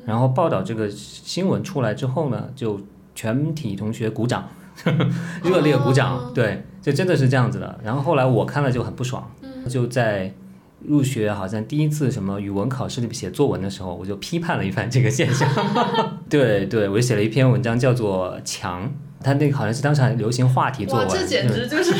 然后报道这个新闻出来之后呢，就全体同学鼓掌，热烈鼓掌，哦对，就真的是这样子的。然后后来我看了就很不爽，就在入学好像第一次什么语文考试里写作文的时候，我就批判了一番这个现象。对对，我就写了一篇文章叫做《墙》，它那个好像是当时还流行话题作哇，文。这简直就是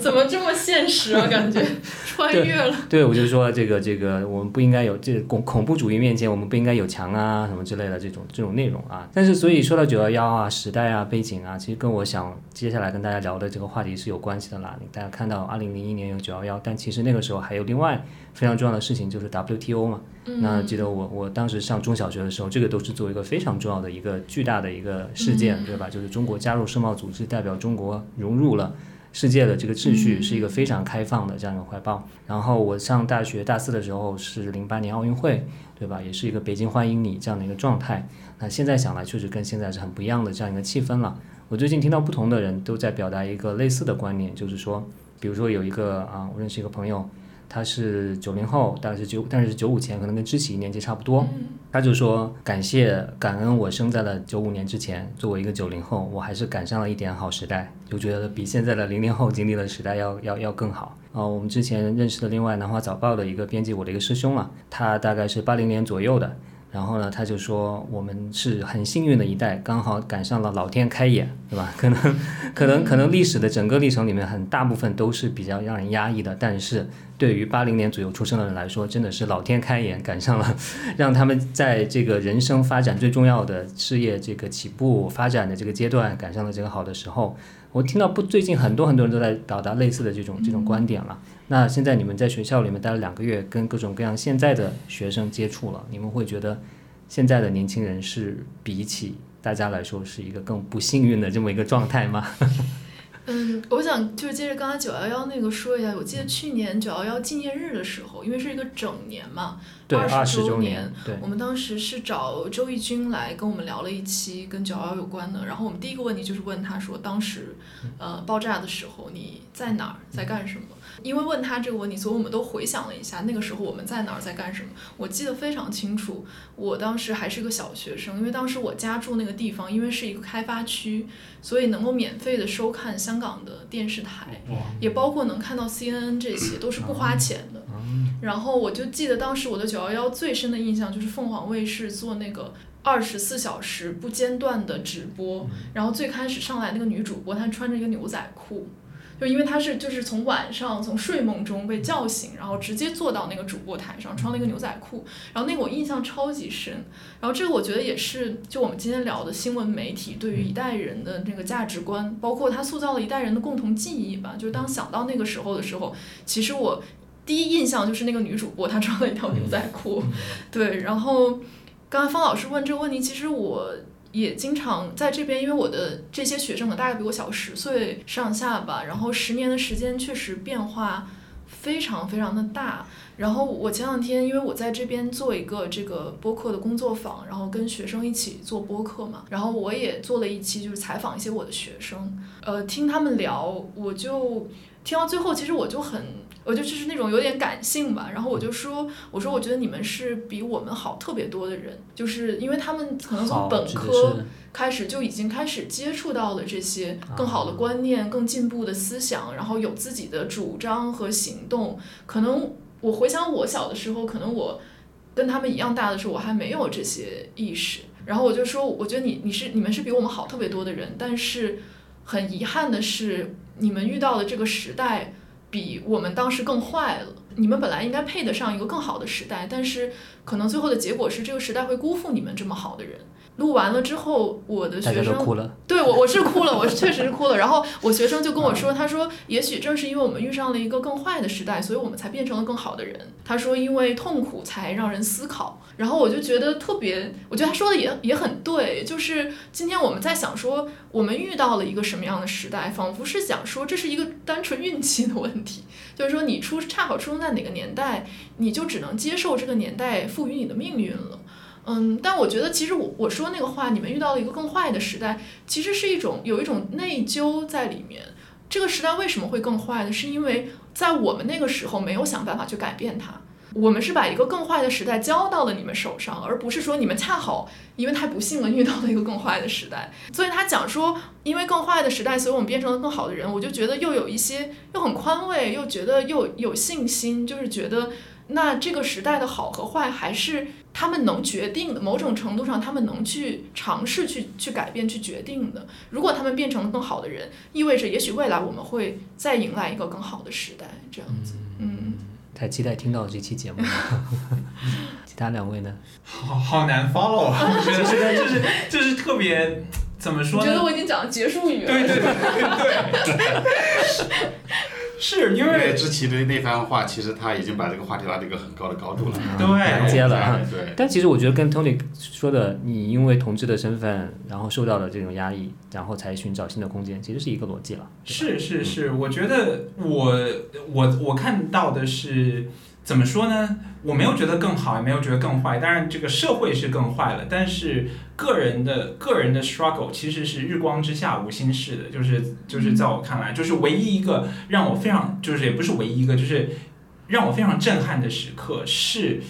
怎么这么现实啊？感觉 穿越了。对，我就说这个这个，我们不应该有这恐恐怖主义面前，我们不应该有墙啊什么之类的这种这种内容啊。但是所以说到九幺幺啊，时代啊，背景啊，其实跟我想接下来跟大家聊的这个话题是有关系的啦。大家看到二零零一年有九幺幺，但其实那个时候还有另外非常重要的事情，就是 WTO 嘛。那记得我我当时上中小学的时候，这个都是作为一个非常重要的一个巨大的一个事件，对吧？就是中国加入世贸组织，代表中国融入了。世界的这个秩序是一个非常开放的这样一个怀抱。然后我上大学大四的时候是零八年奥运会，对吧？也是一个北京欢迎你这样的一个状态。那现在想来，确实跟现在是很不一样的这样一个气氛了。我最近听到不同的人都在表达一个类似的观念，就是说，比如说有一个啊，我认识一个朋友，他是九零后，大概是九，但是是九五前，可能跟知棋年纪差不多。他就说感谢感恩我生在了九五年之前，作为一个九零后，我还是赶上了一点好时代，就觉得比现在的零零后经历的时代要要要更好。啊，我们之前认识的另外南华早报的一个编辑，我的一个师兄啊，他大概是八零年左右的。然后呢，他就说我们是很幸运的一代，刚好赶上了老天开眼，对吧？可能，可能，可能历史的整个历程里面，很大部分都是比较让人压抑的。但是对于八零年左右出生的人来说，真的是老天开眼，赶上了，让他们在这个人生发展最重要的事业这个起步发展的这个阶段，赶上了这个好的时候。我听到不，最近很多很多人都在表达类似的这种这种观点了。那现在你们在学校里面待了两个月，跟各种各样现在的学生接触了，你们会觉得现在的年轻人是比起大家来说是一个更不幸运的这么一个状态吗？嗯，我想就是接着刚才九幺幺那个说一下，我记得去年九幺幺纪念日的时候，因为是一个整年嘛，对，二二十周年，对，我们当时是找周轶君来跟我们聊了一期跟九幺幺有关的，然后我们第一个问题就是问他说，当时呃爆炸的时候你在哪儿，在干什么？因为问他这个问题，所以我们都回想了一下那个时候我们在哪儿，在干什么。我记得非常清楚，我当时还是个小学生，因为当时我家住那个地方，因为是一个开发区，所以能够免费的收看香港的电视台，也包括能看到 CNN 这些，都是不花钱的。然后我就记得当时我的九幺幺最深的印象就是凤凰卫视做那个二十四小时不间断的直播，然后最开始上来那个女主播她穿着一个牛仔裤。就因为他是就是从晚上从睡梦中被叫醒，然后直接坐到那个主播台上，穿了一个牛仔裤，然后那个我印象超级深。然后这个我觉得也是就我们今天聊的新闻媒体对于一代人的那个价值观，包括它塑造了一代人的共同记忆吧。就是当想到那个时候的时候，其实我第一印象就是那个女主播她穿了一条牛仔裤，对。然后刚才方老师问这个问题，其实我。也经常在这边，因为我的这些学生呢，大概比我小十岁上下吧，然后十年的时间确实变化非常非常的大。然后我前两天，因为我在这边做一个这个播客的工作坊，然后跟学生一起做播客嘛，然后我也做了一期，就是采访一些我的学生，呃，听他们聊，我就听到最后，其实我就很。我就就是那种有点感性吧，然后我就说，我说我觉得你们是比我们好特别多的人，就是因为他们可能从本科开始就已经开始接触到了这些更好的观念、更进步的思想，然后有自己的主张和行动。可能我回想我小的时候，可能我跟他们一样大的时候，我还没有这些意识。然后我就说，我觉得你你是你们是比我们好特别多的人，但是很遗憾的是，你们遇到的这个时代。比我们当时更坏了。你们本来应该配得上一个更好的时代，但是可能最后的结果是这个时代会辜负你们这么好的人。录完了之后，我的学生哭了，对我我是哭了，我确实是哭了。然后我学生就跟我说，他说也许正是因为我们遇上了一个更坏的时代，所以我们才变成了更好的人。他说因为痛苦才让人思考。然后我就觉得特别，我觉得他说的也也很对，就是今天我们在想说我们遇到了一个什么样的时代，仿佛是想说这是一个单纯运气的问题，就是说你出恰好出生在哪个年代，你就只能接受这个年代赋予你的命运了。嗯，但我觉得其实我我说那个话，你们遇到了一个更坏的时代，其实是一种有一种内疚在里面。这个时代为什么会更坏呢？是因为在我们那个时候没有想办法去改变它，我们是把一个更坏的时代交到了你们手上，而不是说你们恰好因为太不幸了 遇到了一个更坏的时代。所以他讲说，因为更坏的时代，所以我们变成了更好的人，我就觉得又有一些又很宽慰，又觉得又有信心，就是觉得。那这个时代的好和坏，还是他们能决定的。某种程度上，他们能去尝试去去改变、去决定的。如果他们变成了更好的人，意味着也许未来我们会再迎来一个更好的时代。这样子，嗯，太期待听到这期节目了。其他两位呢？好好难 follow 啊！我觉得这个就是就是特别怎么说？觉得我已经讲了结束语了。对对对对。是因为知奇的那番话，其实他已经把这个话题拉到一个很高的高度了，对，接了。对。但其实我觉得跟 Tony 说的，你因为同志的身份，然后受到了这种压抑，然后才寻找新的空间，其实是一个逻辑了。是是是，我觉得我我我看到的是。怎么说呢？我没有觉得更好，也没有觉得更坏。当然，这个社会是更坏了。但是个人的个人的 struggle 其实是日光之下无心事的。就是就是在我看来，就是唯一一个让我非常就是也不是唯一一个，就是让我非常震撼的时刻，是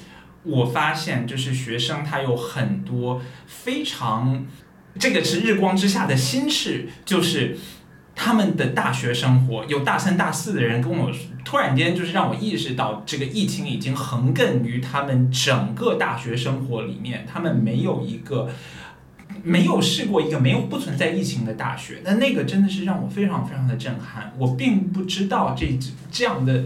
我发现就是学生他有很多非常这个是日光之下的心事，就是。他们的大学生活，有大三、大四的人跟我突然间就是让我意识到，这个疫情已经横亘于他们整个大学生活里面。他们没有一个没有试过一个没有不存在疫情的大学，那那个真的是让我非常非常的震撼。我并不知道这这样的。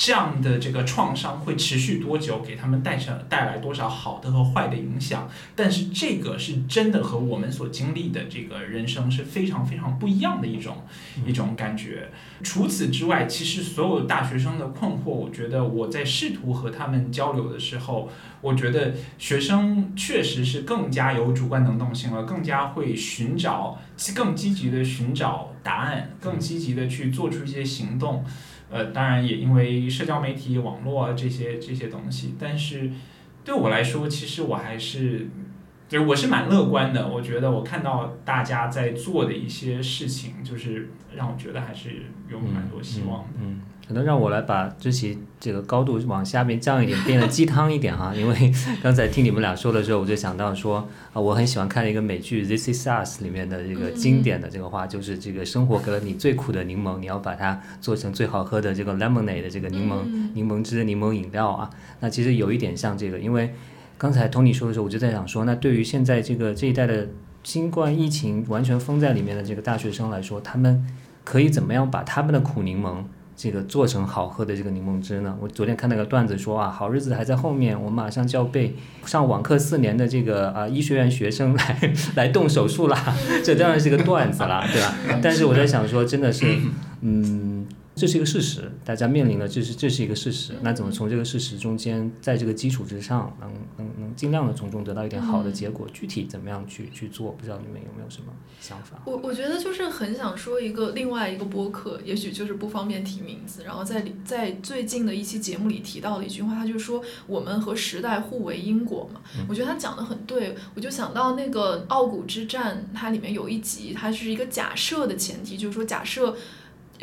这样的这个创伤会持续多久？给他们带上带来多少好的和坏的影响？但是这个是真的和我们所经历的这个人生是非常非常不一样的一种一种感觉。除此之外，其实所有大学生的困惑，我觉得我在试图和他们交流的时候，我觉得学生确实是更加有主观能动性了，更加会寻找更积极的寻找答案，更积极的去做出一些行动。呃，当然也因为社交媒体、网络啊这些这些东西，但是对我来说，其实我还是，就是我是蛮乐观的。我觉得我看到大家在做的一些事情，就是让我觉得还是有蛮多希望的。嗯。可能让我来把知棋这个高度往下面降一点，变得鸡汤一点哈。因为 刚才听你们俩说的时候，我就想到说啊，我很喜欢看一个美剧《This Is Us》里面的这个经典的这个话，就是这个生活给了你最苦的柠檬，你要把它做成最好喝的这个 lemonade 的这个柠檬柠檬汁、柠檬饮料啊。那其实有一点像这个，因为刚才 Tony 说的时候，我就在想说，那对于现在这个这一代的新冠疫情完全封在里面的这个大学生来说，他们可以怎么样把他们的苦柠檬？这个做成好喝的这个柠檬汁呢？我昨天看那个段子说啊，好日子还在后面，我马上就要被上网课四年的这个啊医学院学生来 来动手术啦，这当然是个段子啦，对吧？但是我在想说，真的是，嗯。这是一个事实，大家面临的这是这是一个事实。那怎么从这个事实中间，在这个基础之上，能能能尽量的从中得到一点好的结果？具体怎么样去去做？不知道你们有没有什么想法？我我觉得就是很想说一个另外一个播客，也许就是不方便提名字。然后在在最近的一期节目里提到了一句话，他就说我们和时代互为因果嘛。我觉得他讲的很对，我就想到那个《傲骨之战》，它里面有一集，它是一个假设的前提，就是说假设。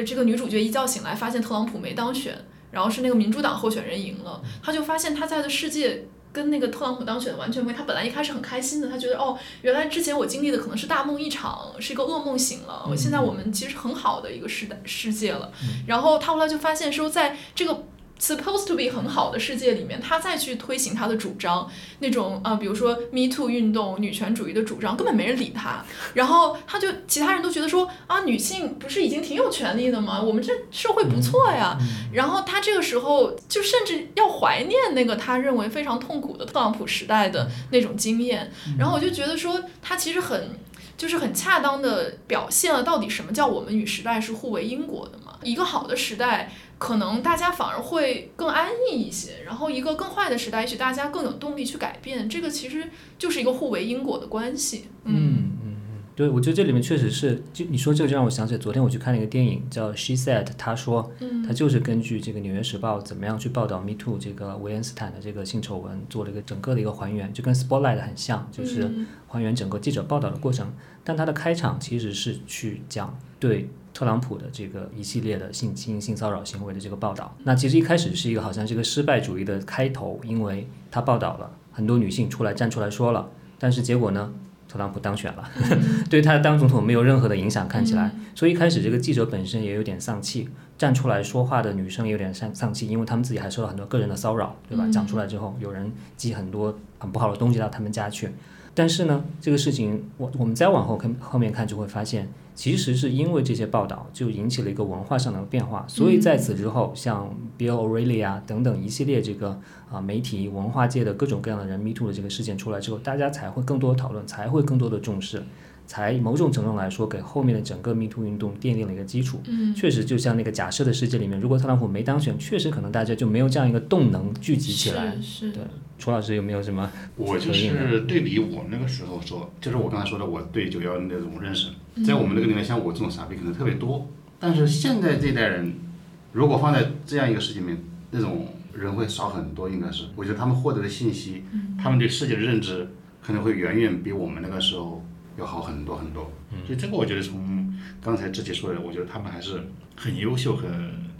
这个女主角一觉醒来，发现特朗普没当选，然后是那个民主党候选人赢了，她就发现她在的世界跟那个特朗普当选的完全不一样。她本来一开始很开心的，她觉得哦，原来之前我经历的可能是大梦一场，是一个噩梦醒了。现在我们其实很好的一个世代世界了。然后她后来就发现说，在这个 supposed to be 很好的世界里面，他再去推行他的主张，那种啊、呃比如说 Me Too 运动、女权主义的主张，根本没人理他。然后他就其他人都觉得说啊，女性不是已经挺有权利的吗？我们这社会不错呀。然后他这个时候就甚至要怀念那个他认为非常痛苦的特朗普时代的那种经验。然后我就觉得说，他其实很。就是很恰当的表现了到底什么叫我们与时代是互为因果的嘛。一个好的时代，可能大家反而会更安逸一些；然后一个更坏的时代，也许大家更有动力去改变。这个其实就是一个互为因果的关系。嗯嗯嗯嗯，对，我觉得这里面确实是，就你说这个就让我想起昨天我去看了一个电影叫《She Said》，她说，嗯它就是根据这个《纽约时报》怎么样去报道 Me Too 这个维恩斯坦的这个性丑闻做了一个整个的一个还原，就跟 Spotlight 很像，就是嗯还原整个记者报道的过程。但它的开场其实是去讲对特朗普的这个一系列的性侵、性骚扰行为的这个报道。那其实一开始是一个好像是一个失败主义的开头，因为他报道了很多女性出来站出来说了，但是结果呢，特朗普当选了。对他当总统没有任何的影响，看起来，所以一开始这个记者本身也有点丧气，站出来说话的女生也有点丧丧气，因为他们自己还受到很多个人的骚扰，对吧？嗯讲出来之后，有人寄很多很不好的东西到他们家去，但是呢，这个事情我我们再往后看后面看就会发现，其实是因为这些报道就引起了一个文化上的变化，所以在此之后，像 Bill O'Reilly 啊等等一系列这个啊媒体文化界的各种各样的人 Me Too 的这个事件出来之后，大家才会更多的讨论，才会更多的重视。才某种程度来说，给后面的整个 Me Too 运动奠定了一个基础。嗯确实，就像那个假设的世界里面，如果特朗普没当选，确实可能大家就没有这样一个动能聚集起来。是是对，楚老师有没有什么？我就是对比我那个时候说，就是我刚才说的，我对九幺那种认识，在我们那个年代，像我这种傻逼可能特别多。但是现在这代人，如果放在这样一个世界里面，那种人会少很多，应该是。我觉得他们获得的信息，他们对世界的认知，可能会远远比我们那个时候要好很多很多。所以这个我觉得从刚才志奇说的，我觉得他们还是很优秀，很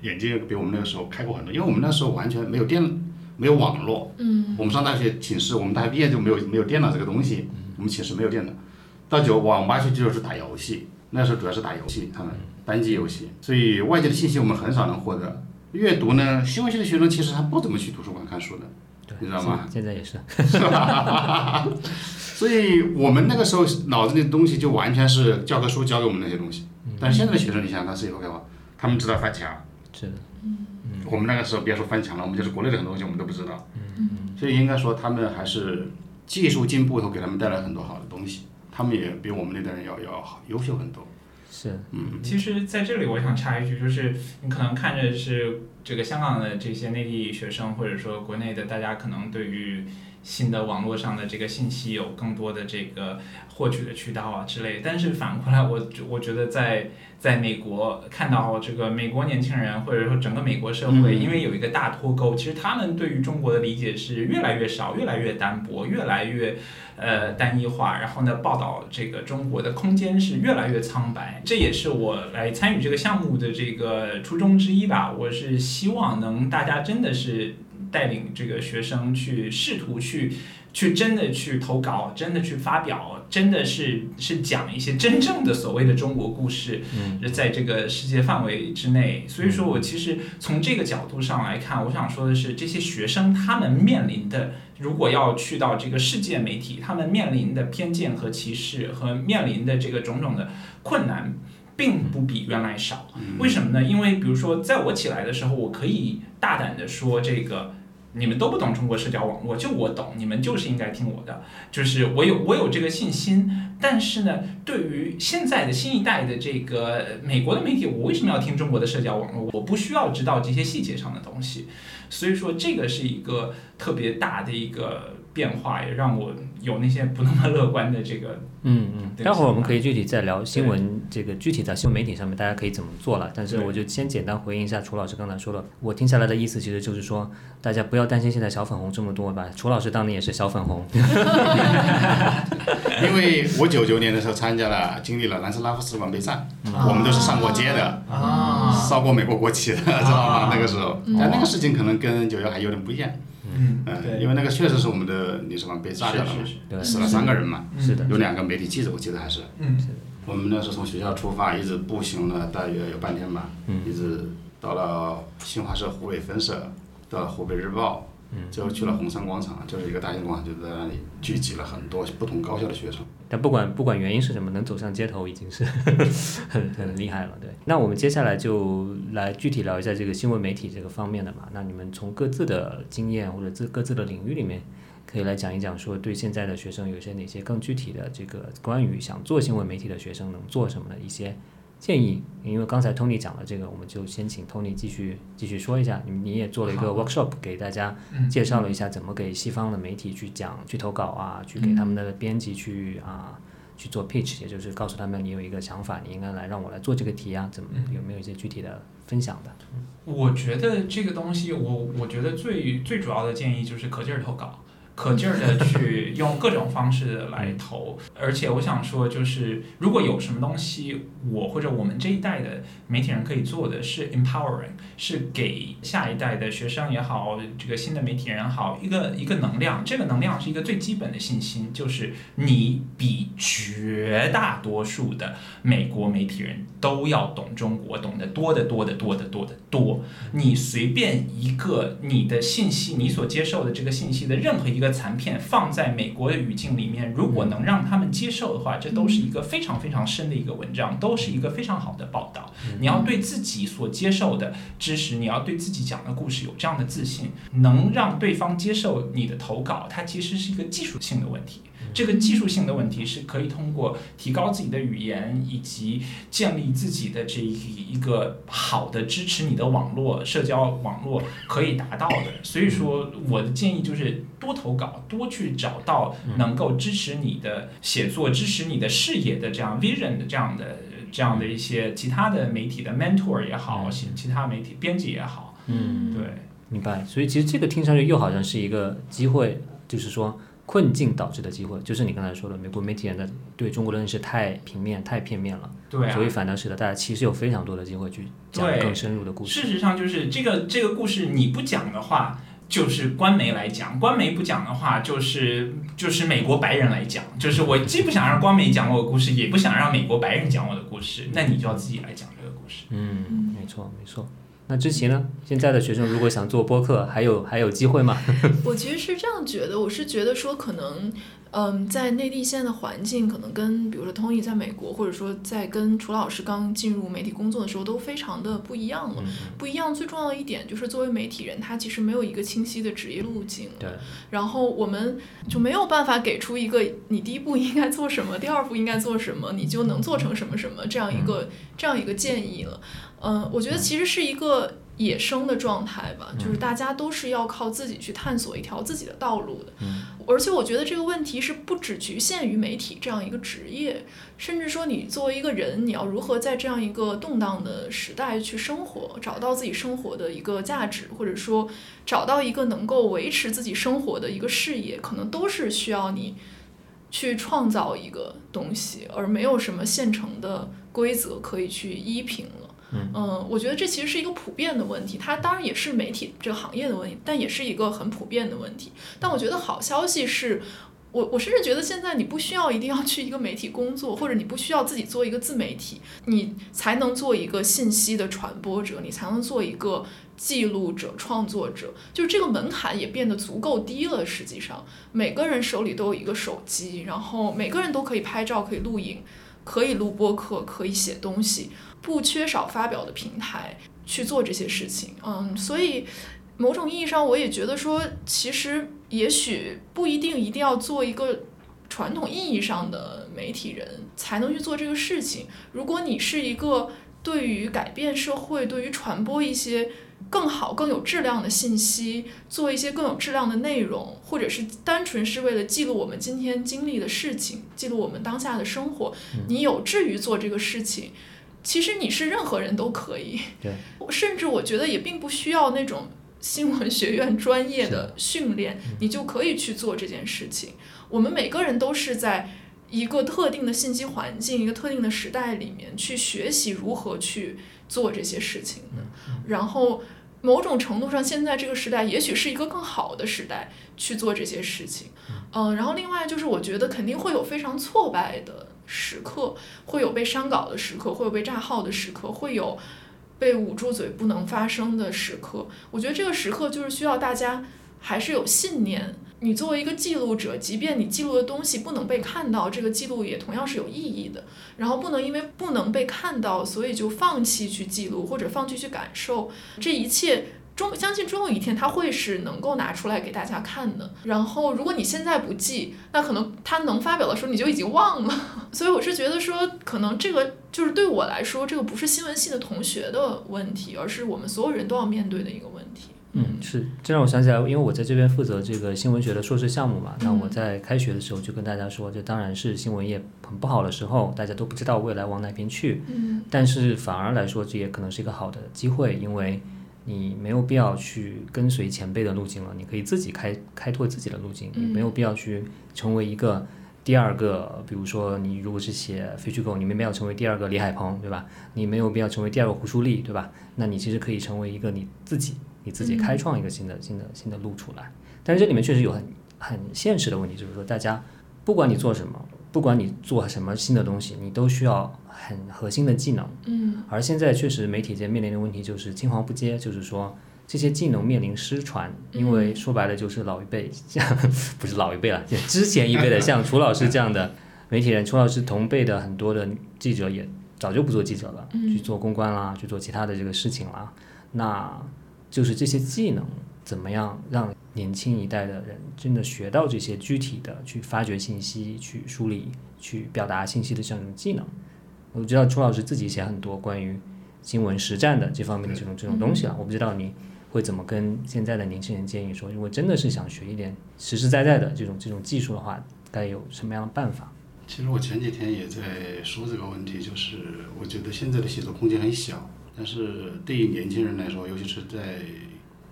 眼界比我们那个时候开阔很多。因为我们那时候完全没有电，没有网络。嗯我们上大学寝室，我们大学毕业就没有没有电脑这个东西，我们寝室没有电脑。到九网吧去就是打游戏，那时候主要是打游戏，他们单机游戏，所以外界的信息我们很少能获得。阅读呢，新闻系的学生其实他不怎么去图书馆看书的，对，你知道吗？现现在也是。所以我们那个时候脑子里的东西就完全是教科书教给我们那些东西。但是现在的学生，你想，他是以后开发，他们知道翻墙，是的，我们那个时候别说翻墙了，我们就是国内的很多东西我们都不知道。所以应该说他们还是技术进步以后给他们带来很多好的东西，他们也比我们那代人要要好优秀很多。是，嗯其实在这里我想插一句，就是你可能看着是这个香港的这些内地学生，或者说国内的大家，可能对于新的网络上的这个信息有更多的这个获取的渠道啊之类。但是反过来我，我觉得在在美国看到这个美国年轻人，或者说整个美国社会，嗯因为有一个大脱钩，其实他们对于中国的理解是越来越少，越来越单薄，越来越呃单一化，然后呢，报道这个中国的空间是越来越苍白。这也是我来参与这个项目的这个初衷之一吧。我是希望能大家真的是带领这个学生去试图去。去真的去投稿，真的去发表，真的是是讲一些真正的所谓的中国故事，嗯，在这个世界范围之内。所以说我其实从这个角度上来看，我想说的是，这些学生他们面临的，如果要去到这个世界媒体，他们面临的偏见和歧视和面临的这个种种的困难。并不比原来少，为什么呢？因为比如说，在我起来的时候，我可以大胆的说，这个你们都不懂中国社交网络，就我懂，你们就是应该听我的，就是我有我有这个信心。但是呢，对于现在的新一代的这个美国的媒体，我为什么要听中国的社交网络？我不需要知道这些细节上的东西。所以说，这个是一个特别大的一个变化，也让我有那些不那么乐观的这个嗯嗯，待会儿我们可以具体再聊新闻这个具体在新闻媒体上面大家可以怎么做了。但是我就先简单回应一下楚老师刚才说的，我听下来的意思其实就是说，大家不要担心现在小粉红这么多吧。楚老师当年也是小粉红，因为我九九年的时候参加了，经历了南斯拉夫使馆被占，我们都是上过街的，啊，烧过美国国旗的，知道吗？那个时候，但那个事情可能跟九幺还有点不一样，嗯，嗯，对，因为那个确实是我们的领事馆被炸掉了嘛死了三个人嘛，是的，有两个媒体记者，我记得还是。嗯。我们那时候从学校出发，一直步行了大约有半天吧，嗯。一直到了新华社湖北分社，到了湖北日报，最后去了红山广场，就是一个大型广场，就在那里聚集了很多不同高校的学生。但不管不管原因是什么，能走上街头已经是 很很厉害了。对，那我们接下来就来具体聊一下这个新闻媒体这个方面的嘛。那你们从各自的经验或者自各自的领域里面，可以来讲一讲，说对现在的学生有些哪些更具体的这个关于想做新闻媒体的学生能做什么的一些建议。因为刚才 Tony 讲了这个，我们就先请 Tony 继续继续说一下。你你也做了一个 workshop 给大家介绍了一下怎么给西方的媒体去讲去投稿啊，去给他们的编辑去啊。去做 pitch，也就是告诉他们你有一个想法，你应该来让我来做这个题啊，怎么有没有一些具体的分享的？我觉得这个东西，我我觉得最最主要的建议就是可劲儿投稿。可劲儿的去 用各种方式来投，而且我想说，就是如果有什么东西，我或者我们这一代的媒体人可以做的是 empowering，是给下一代的学生也好，这个新的媒体人好一个一个能量。这个能量是一个最基本的信心，就是你比绝大多数的美国媒体人都要懂中国，懂得多得多得多得多得多。你随便一个你的信息，你所接受的这个信息的任何一个。残片放在美国的语境里面，如果能让他们接受的话，这都是一个非常非常深的一个文章，都是一个非常好的报道。你要对自己所接受的知识，你要对自己讲的故事有这样的自信，能让对方接受你的投稿，它其实是一个技术性的问题。这个技术性的问题是可以通过提高自己的语言以及建立自己的这一个好的支持你的网络社交网络可以达到的。所以说，我的建议就是多投稿，多去找到能够支持你的写作、支持你的视野的这样 vision 的这样的这样的一些其他的媒体的 mentor 也好，其其他媒体编辑也好。嗯，对，明白。所以其实这个听上去又好像是一个机会，就是说。困境导致的机会，就是你刚才说的，美国媒体人的对中国的认识太平面、太片面了，对，所以反倒使得大家其实有非常多的机会去讲更深入的故事。事实上，就是这个这个故事你不讲的话，就是官媒来讲；官媒不讲的话，就是就是美国白人来讲。就是我既不想让官媒讲我的故事，也不想让美国白人讲我的故事，那你就要自己来讲这个故事。嗯，没错，没错。那之前呢？现在的学生如果想做播客，还有还有机会吗？我其实是这样觉得，我是觉得说可能，嗯，在内地现在的环境，可能跟比如说 Tony 在美国，或者说在跟楚老师刚进入媒体工作的时候，都非常的不一样了。不一样最重要的一点就是，作为媒体人，他其实没有一个清晰的职业路径。对。然后我们就没有办法给出一个你第一步应该做什么，第二步应该做什么，你就能做成什么什么这样一个这样一个建议了。嗯，我觉得其实是一个野生的状态吧，就是大家都是要靠自己去探索一条自己的道路的。嗯，而且我觉得这个问题是不只局限于媒体这样一个职业，甚至说你作为一个人，你要如何在这样一个动荡的时代去生活，找到自己生活的一个价值，或者说找到一个能够维持自己生活的一个事业，可能都是需要你去创造一个东西，而没有什么现成的规则可以去依凭嗯，我觉得这其实是一个普遍的问题，它当然也是媒体这个行业的问题，但也是一个很普遍的问题。但我觉得好消息是，我我甚至觉得现在你不需要一定要去一个媒体工作，或者你不需要自己做一个自媒体，你才能做一个信息的传播者，你才能做一个记录者、创作者，就是这个门槛也变得足够低了。实际上，每个人手里都有一个手机，然后每个人都可以拍照、可以录影、可以录播客、可以写东西。不缺少发表的平台去做这些事情，嗯，所以某种意义上，我也觉得说，其实也许不一定一定要做一个传统意义上的媒体人才能去做这个事情。如果你是一个对于改变社会、对于传播一些更好、更有质量的信息，做一些更有质量的内容，或者是单纯是为了记录我们今天经历的事情，记录我们当下的生活，你有志于做这个事情。其实你是任何人都可以，对，甚至我觉得也并不需要那种新闻学院专业的训练，你就可以去做这件事情。我们每个人都是在一个特定的信息环境、一个特定的时代里面去学习如何去做这些事情的。然后某种程度上，现在这个时代也许是一个更好的时代去做这些事情。嗯，然后另外就是我觉得肯定会有非常挫败的。时刻会有被删稿的时刻，会有被炸号的时刻，会有被捂住嘴不能发声的时刻。我觉得这个时刻就是需要大家还是有信念。你作为一个记录者，即便你记录的东西不能被看到，这个记录也同样是有意义的。然后不能因为不能被看到，所以就放弃去记录或者放弃去感受这一切。终相信终有一天他会是能够拿出来给大家看的。然后如果你现在不记，那可能他能发表的时候你就已经忘了。所以我是觉得说，可能这个就是对我来说，这个不是新闻系的同学的问题，而是我们所有人都要面对的一个问题。嗯，是，这让我想起来，因为我在这边负责这个新闻学的硕士项目嘛，那我在开学的时候就跟大家说，这当然是新闻业很不好的时候，大家都不知道未来往哪边去。嗯，但是反而来说，这也可能是一个好的机会，因为你没有必要去跟随前辈的路径了，你可以自己开开拓自己的路径，你没有必要去成为一个第二个，比如说你如果是写非虚构，你没必要成为第二个李海鹏，对吧？你没有必要成为第二个胡舒立，对吧？那你其实可以成为一个你自己。你自己开创一个新的、新的、新的路出来，但是这里面确实有很很现实的问题，就是说，大家不管你做什么，不管你做什么新的东西，你都需要很核心的技能。嗯。而现在确实媒体界面临的问题就是青黄不接，就是说这些技能面临失传，因为说白了就是老一辈，像不是老一辈了，之前一辈的像楚老师这样的媒体人，楚老师同辈的很多的记者也早就不做记者了，去做公关啦，去做其他的这个事情啦，那。就是这些技能怎么样让年轻一代的人真的学到这些具体的去发掘信息、去梳理、去表达信息的这样一种技能？我知道朱老师自己写很多关于新闻实战的这方面的这种这种东西了，我不知道你会怎么跟现在的年轻人建议说，如果真的是想学一点实实在在的这种这种技术的话，该有什么样的办法？其实我前几天也在说这个问题，就是我觉得现在的写作空间很小。但是对于年轻人来说，尤其是在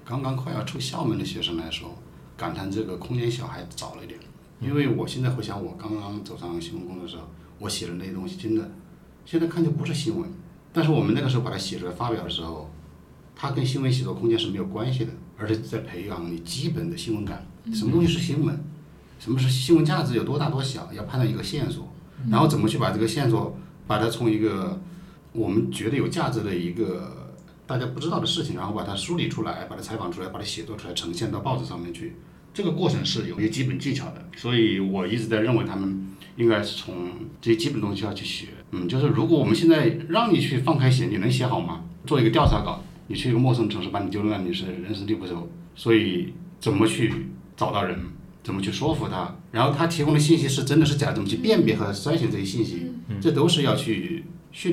刚刚快要出校门的学生来说，感叹这个空间小还早了一点。因为我现在回想我刚刚走上新闻工作的时候，我写的那些东西真的，现在看就不是新闻。但是我们那个时候把它写出来发表的时候，它跟新闻写作空间是没有关系的，而且在培养你基本的新闻感。什么东西是新闻？什么是新闻价值有多大多小？要判断一个线索，然后怎么去把这个线索，把它从一个。我们觉得有价值的一个大家不知道的事情，然后把它梳理出来，把它采访出来，把它写作出来，呈现到报纸上面去。这个过程是有一些基本技巧的，所以我一直在认为他们应该是从这些基本东西要去学。嗯，就是如果我们现在让你去放开写，你能写好吗？做一个调查稿，你去一个陌生城市把你丢了，你是人生地不熟。所以怎么去找到人，怎么去说服他，然后他提供的信息是真的是假，怎么去辨别和筛选这些信息，这都是要去。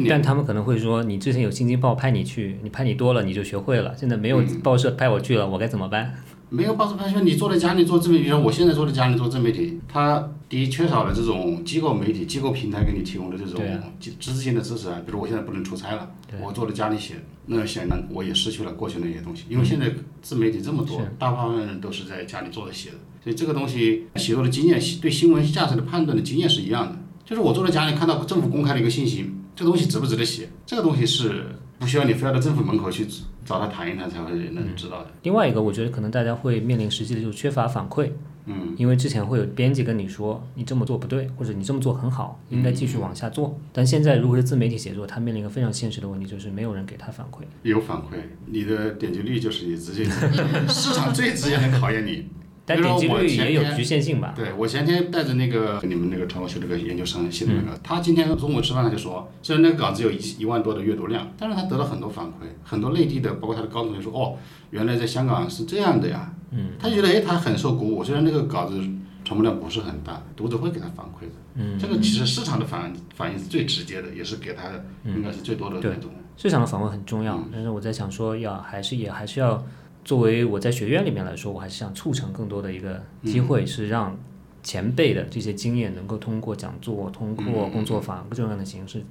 但他们可能会说，你之前有新京报派你去，你派你多了，你就学会了。现在没有报社派我去了，我该怎么办？没有报社派去，你坐在家里做自媒体，像我现在坐在家里做自媒体，他第一缺少了这种机构媒体、机构平台给你提供的这种知知识性的知识啊。比如我现在不能出差了，我坐在家里写，那显然我也失去了过去那些东西。因为现在自媒体这么多，大部分人都是在家里坐着写的，所以这个东西写作的经验、对新闻价值的判断的经验是一样的。就是我坐在家里看到政府公开的一个信息。这个东西值不值得写？这个东西是不需要你非要到政府门口去找他谈一谈才会能知道的。另外一个，我觉得可能大家会面临实际的就是缺乏反馈。嗯。因为之前会有编辑跟你说你这么做不对，或者你这么做很好，应该继续往下做。但现在如果是自媒体写作，他面临一个非常现实的问题，就是没有人给他反馈。有反馈，你的点击率就是你直接市场最直接能考验你。但点击率也有局限性吧？对我前天带着那个你们那个传播学那个研究生写的那个，他今天中午吃饭他就说，虽然那个稿子有一一万多的阅读量，但是他得到很多反馈，很多内地的，包括他的高中同学说，哦，原来在香港是这样的呀。嗯。他就觉得，哎，他很受鼓舞。虽然那个稿子传播量不是很大，读者会给他反馈的。嗯。这个其实市场的反反应是最直接的，也是给他应该是最多的那种。市场的反馈很重要，但是我在想说，要还是也还是要。作为我在学院里面来说，我还是想促成更多的一个机会，是让前辈的这些经验能够通过讲座、通过工作坊各种各样的形式，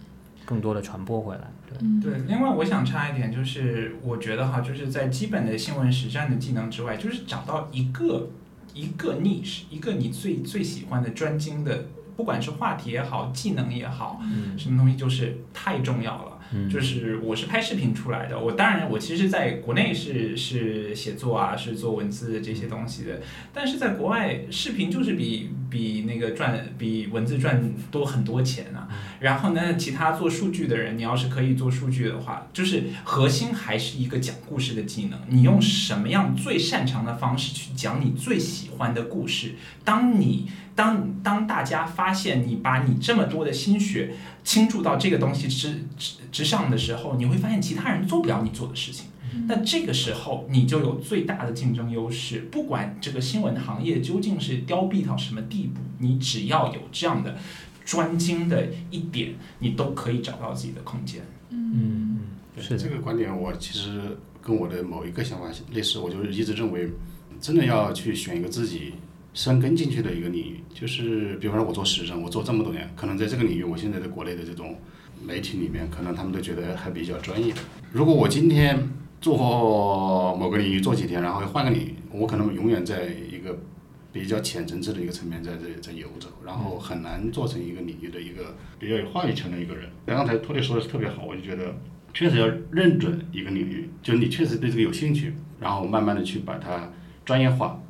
更多的传播回来。对，对。另外，我想插一点，就是我觉得哈，就是在基本的新闻实战的技能之外，就是找到一个一个 niche，一个你最最喜欢的专精的，不管是话题也好，技能也好，什么东西，就是太重要了。就是我是拍视频出来的，我当然我其实在国内是是写作啊，是做文字这些东西的，但是在国外视频就是比比那个赚比文字赚多很多钱啊。然后呢，其他做数据的人，你要是可以做数据的话，就是核心还是一个讲故事的技能。你用什么样最擅长的方式去讲你最喜欢的故事？当你当当大家发现你把你这么多的心血倾注到这个东西之之之上的时候，你会发现其他人做不了你做的事情。那这个时候你就有最大的竞争优势。不管这个新闻行业究竟是凋敝到什么地步，你只要有这样的专精的一点，你都可以找到自己的空间。嗯，是这个观点，我其实跟我的某一个想法类似，我就一直认为，真的要去选一个自己深耕进去的一个领域。就是比方说，我做时政，我做这么多年，可能在这个领域，我现在在国内的这种媒体里面，可能他们都觉得还比较专业。如果我今天做某个领域做几天，然后换个领域，我可能永远在一个比较浅层次的一个层面在这在游走，然后很难做成一个领域的一个比较有话语权的一个人。刚才托尼说的是特别好，我就觉得确实要认准一个领域，就是你确实对这个有兴趣，然后慢慢的去把它专业化，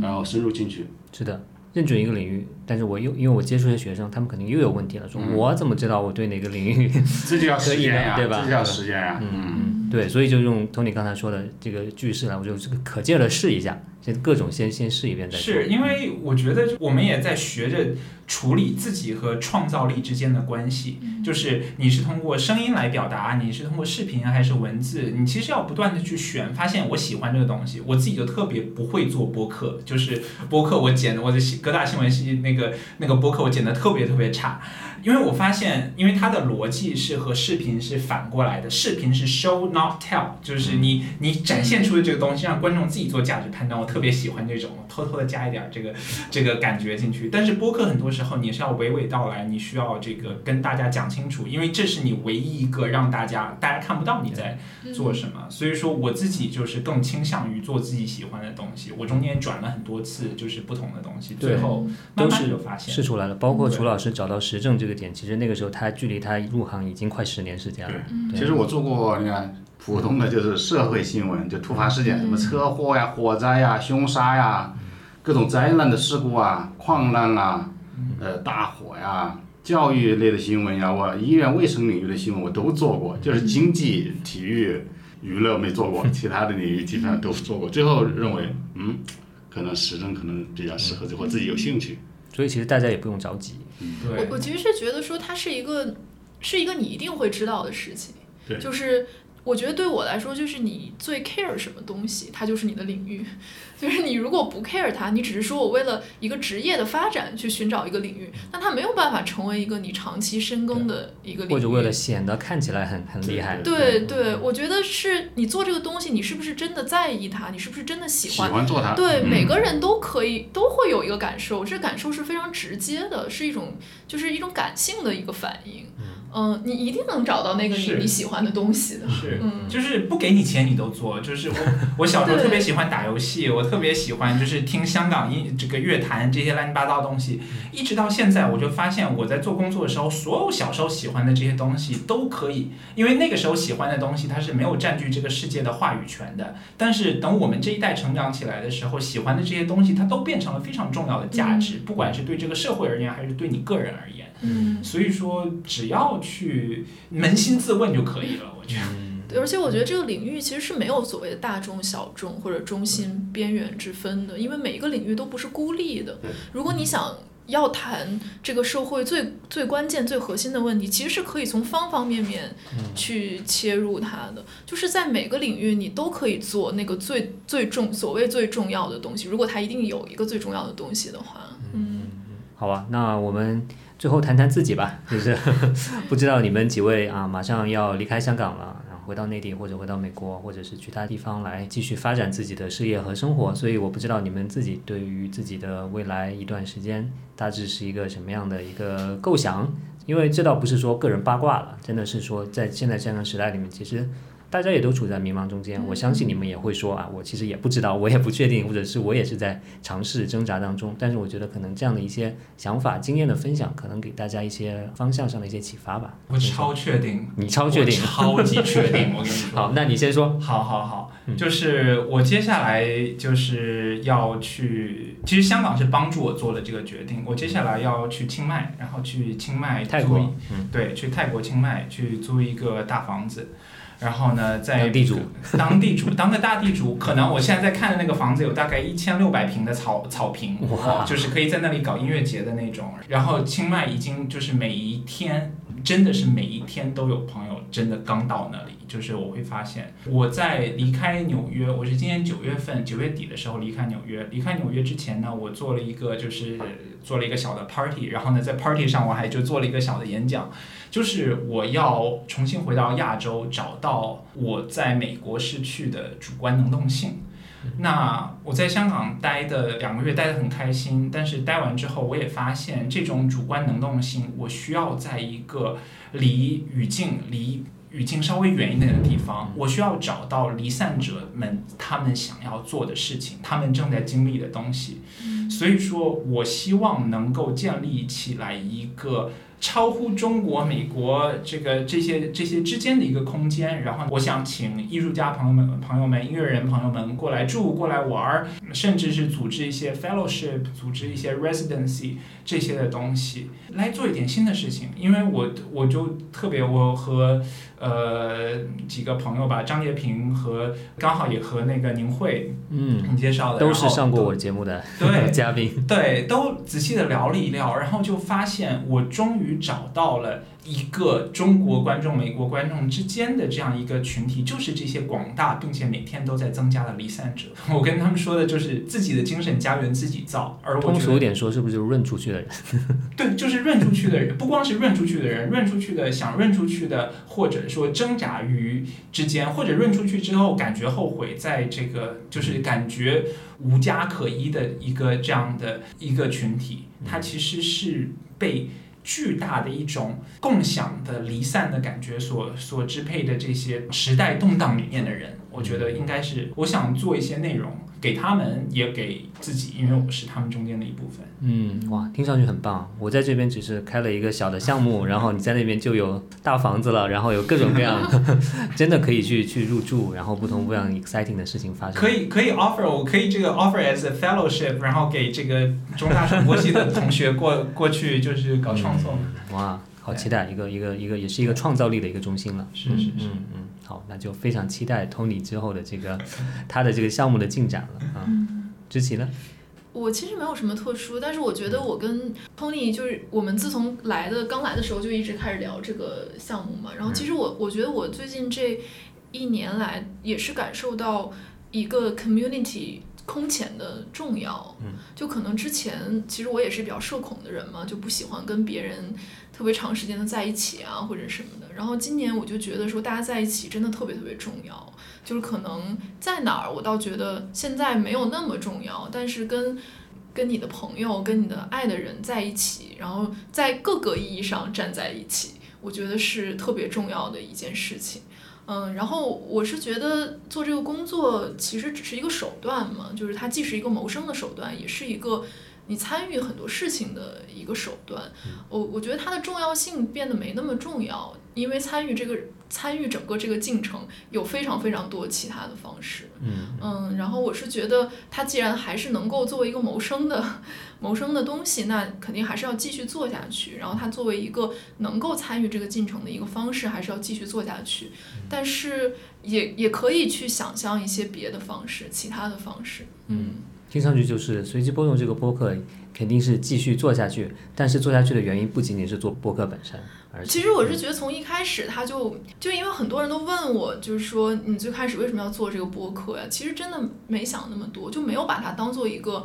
然后深入进去。是的，认准一个领域，但是我又因为我接触的学生，他们肯定又有问题了，说我怎么知道我对哪个领域？这就要时间呀，对吧这就要时间呀。嗯，对，所以就用 Tony 刚才说的这个句式来，我就这个可劲儿的试一下，先各种先先试一遍再说。是因为我觉得我们也在学着处理自己和创造力之间的关系，就是你是通过声音来表达，你是通过视频还是文字，你其实要不断的去选，发现我喜欢这个东西。我自己就特别不会做播客，就是播客我剪的我的各大新闻系那那个那个播客我剪的特别特别差。因为我发现，因为它的逻辑是和视频是反过来的，视频是 show not tell，就是你你展现出的这个东西，让观众自己做价值判断。我特别喜欢这种，偷偷的加一点这个这个感觉进去。但是播客很多时候你是要娓娓道来，你需要这个跟大家讲清楚，因为这是你唯一一个让大家大家看不到你在做什么。所以说我自己就是更倾向于做自己喜欢的东西。我中间转了很多次，就是不同的东西，最后慢慢就发现试出来了。包括楚老师找到实证这个点，其实那个时候他距离他入行已经快十年时间了。对，其实我做过，你看普通的就是社会新闻，就突发事件，什么车祸呀、火灾呀、凶杀呀，各种灾难的事故啊、矿难啊、呃大火呀、教育类的新闻呀，我医院卫生领域的新闻我都做过，就是经济、体育、娱乐没做过，其他的领域基本上都做过。最后认为，嗯，可能时政可能比较适合，或自己有兴趣。所以其实大家也不用着急。对。我我其实是觉得说它是一个是一个你一定会知道的事情，就是我觉得对我来说，就是你最 care 什么东西，它就是你的领域。就是你如果不 care 它，你只是说我为了一个职业的发展去寻找一个领域，那它没有办法成为一个你长期深耕的一个领域。或者为了显得看起来很很厉害。对对，我觉得是你做这个东西，你是不是真的在意它？你是不是真的喜喜欢？欢做它。对，嗯每个人都可以都会有一个感受，这感受是非常直接的，是一种就是一种感性的一个反应。嗯、你一定能找到那个你是你喜欢的东西的。是，嗯就是不给你钱你都做。就是我，我小时候特别喜欢打游戏，我特别喜欢就是听香港音这个乐坛这些乱七八糟的东西，一直到现在，我就发现我在做工作的时候，所有小时候喜欢的这些东西都可以，因为那个时候喜欢的东西它是没有占据这个世界的话语权的。但是等我们这一代成长起来的时候，喜欢的这些东西它都变成了非常重要的价值，不管是对这个社会而言，还是对你个人而言。嗯，所以说，只要去扪心自问就可以了，我觉得。对，而且我觉得这个领域其实是没有所谓的大众、小众或者中心、边缘之分的，因为每一个领域都不是孤立的。如果你想要谈这个社会最最关键、最核心的问题，其实是可以从方方面面去切入它的。就是在每个领域，你都可以做那个最最重所谓最重要的东西。如果它一定有一个最重要的东西的话，嗯，好吧，那我们最后谈谈自己吧，就是 不知道你们几位啊，马上要离开香港了，然后回到内地或者回到美国，或者是其他地方来继续发展自己的事业和生活，所以我不知道你们自己对于自己的未来一段时间大致是一个什么样的一个构想，因为这倒不是说个人八卦了，真的是说在现在这样的时代里面，其实大家也都处在迷茫中间。我相信你们也会说啊，我其实也不知道，我也不确定，或者是我也是在尝试挣扎当中。但是我觉得可能这样的一些想法、经验的分享，可能给大家一些方向上的一些启发吧。我超确定，你超确定，超级确定。我跟你说，好，那你先说。好好好，就是我接下来就是要去，其实香港是帮助我做了这个决定。我接下来要去清迈，然后去清迈泰国，对，去泰国清迈去租一个大房子，然后呢，在当地主，当地主，当个大地主。可能我现在在看的那个房子有大概一千六百平的草草坪，哇，就是可以在那里搞音乐节的那种。然后清迈已经就是每一天。真的是每一天都有朋友真的刚到那里，就是我会发现我在离开纽约，我是今年九月份九月底的时候离开纽约。离开纽约之前呢，我做了一个就是做了一个小的 party，然后呢在 party 上我还就做了一个小的演讲，就是我要重新回到亚洲，找到我在美国失去的主观能动性。那我在香港待的两个月待得很开心，但是待完之后，我也发现这种主观能动性，我需要在一个离语境离语境稍微远一点的地方，我需要找到离散者们他们想要做的事情，他们正在经历的东西。所以说我希望能够建立起来一个。超乎中国、美国这个这些这些之间的一个空间，然后我想请艺术家朋友们、朋友们、音乐人朋友们过来住、过来玩儿，甚至是组织一些 fellowship、组织一些 residency 这些的东西，来做一点新的事情。因为我我就特别我和。呃，几个朋友吧，张杰平和刚好也和那个宁慧，嗯，你介绍的，都是上过我节目的对 嘉宾，对，都仔细的聊了一聊，然后就发现我终于找到了。一个中国观众、美国观众之间的这样一个群体，就是这些广大并且每天都在增加的离散者。我跟他们说的就是自己的精神家园自己造。而通俗一点说，是不是就是润出去的人？对，就是润出去的人，不光是润出去的人，润出去的想润出去的，或者说挣扎于之间，或者润出去之后感觉后悔，在这个就是感觉无家可依的一个这样的一个群体，它其实是被。巨大的一种共享的离散的感觉，所所支配的这些时代动荡里面的人，我觉得应该是我想做一些内容。给他们也给自己，因为我是他们中间的一部分。嗯，哇，听上去很棒。我在这边只是开了一个小的项目，然后你在那边就有大房子了，然后有各种各样，真的可以去去入住，然后不同不一样 exciting 的事情发生。可以可以 offer，我可以这个 offer as a fellowship，然后给这个中大传播系的同学过过去就是搞创作。哇，好期待一个一个一个也是一个创造力的一个中心了。是是是，嗯嗯。好，那就非常期待 Tony 之后的这个他的这个项目的进展了啊。知琪呢？我其实没有什么特殊，但是我觉得我跟 Tony 就是我们自从来的刚来的时候就一直开始聊这个项目嘛。然后其实我我觉得我最近这一年来也是感受到一个 community 空前的重要。嗯，就可能之前其实我也是比较社恐的人嘛，就不喜欢跟别人。特别长时间的在一起啊，或者什么的。然后今年我就觉得说，大家在一起真的特别特别重要。就是可能在哪儿，我倒觉得现在没有那么重要。但是跟跟你的朋友、跟你的爱的人在一起，然后在各个意义上站在一起，我觉得是特别重要的一件事情。嗯，然后我是觉得做这个工作其实只是一个手段嘛，就是它既是一个谋生的手段，也是一个。你参与很多事情的一个手段，我我觉得它的重要性变得没那么重要，因为参与这个参与整个这个进程有非常非常多其他的方式，嗯嗯，然后我是觉得它既然还是能够作为一个谋生的 谋生的东西，那肯定还是要继续做下去。然后它作为一个能够参与这个进程的一个方式，还是要继续做下去。但是也也可以去想象一些别的方式，其他的方式，嗯。听上去就是随机波动这个播客肯定是继续做下去，但是做下去的原因不仅仅是做播客本身，而其实我是觉得从一开始他就就因为很多人都问我，就是说你最开始为什么要做这个播客呀？其实真的没想那么多，就没有把它当做一个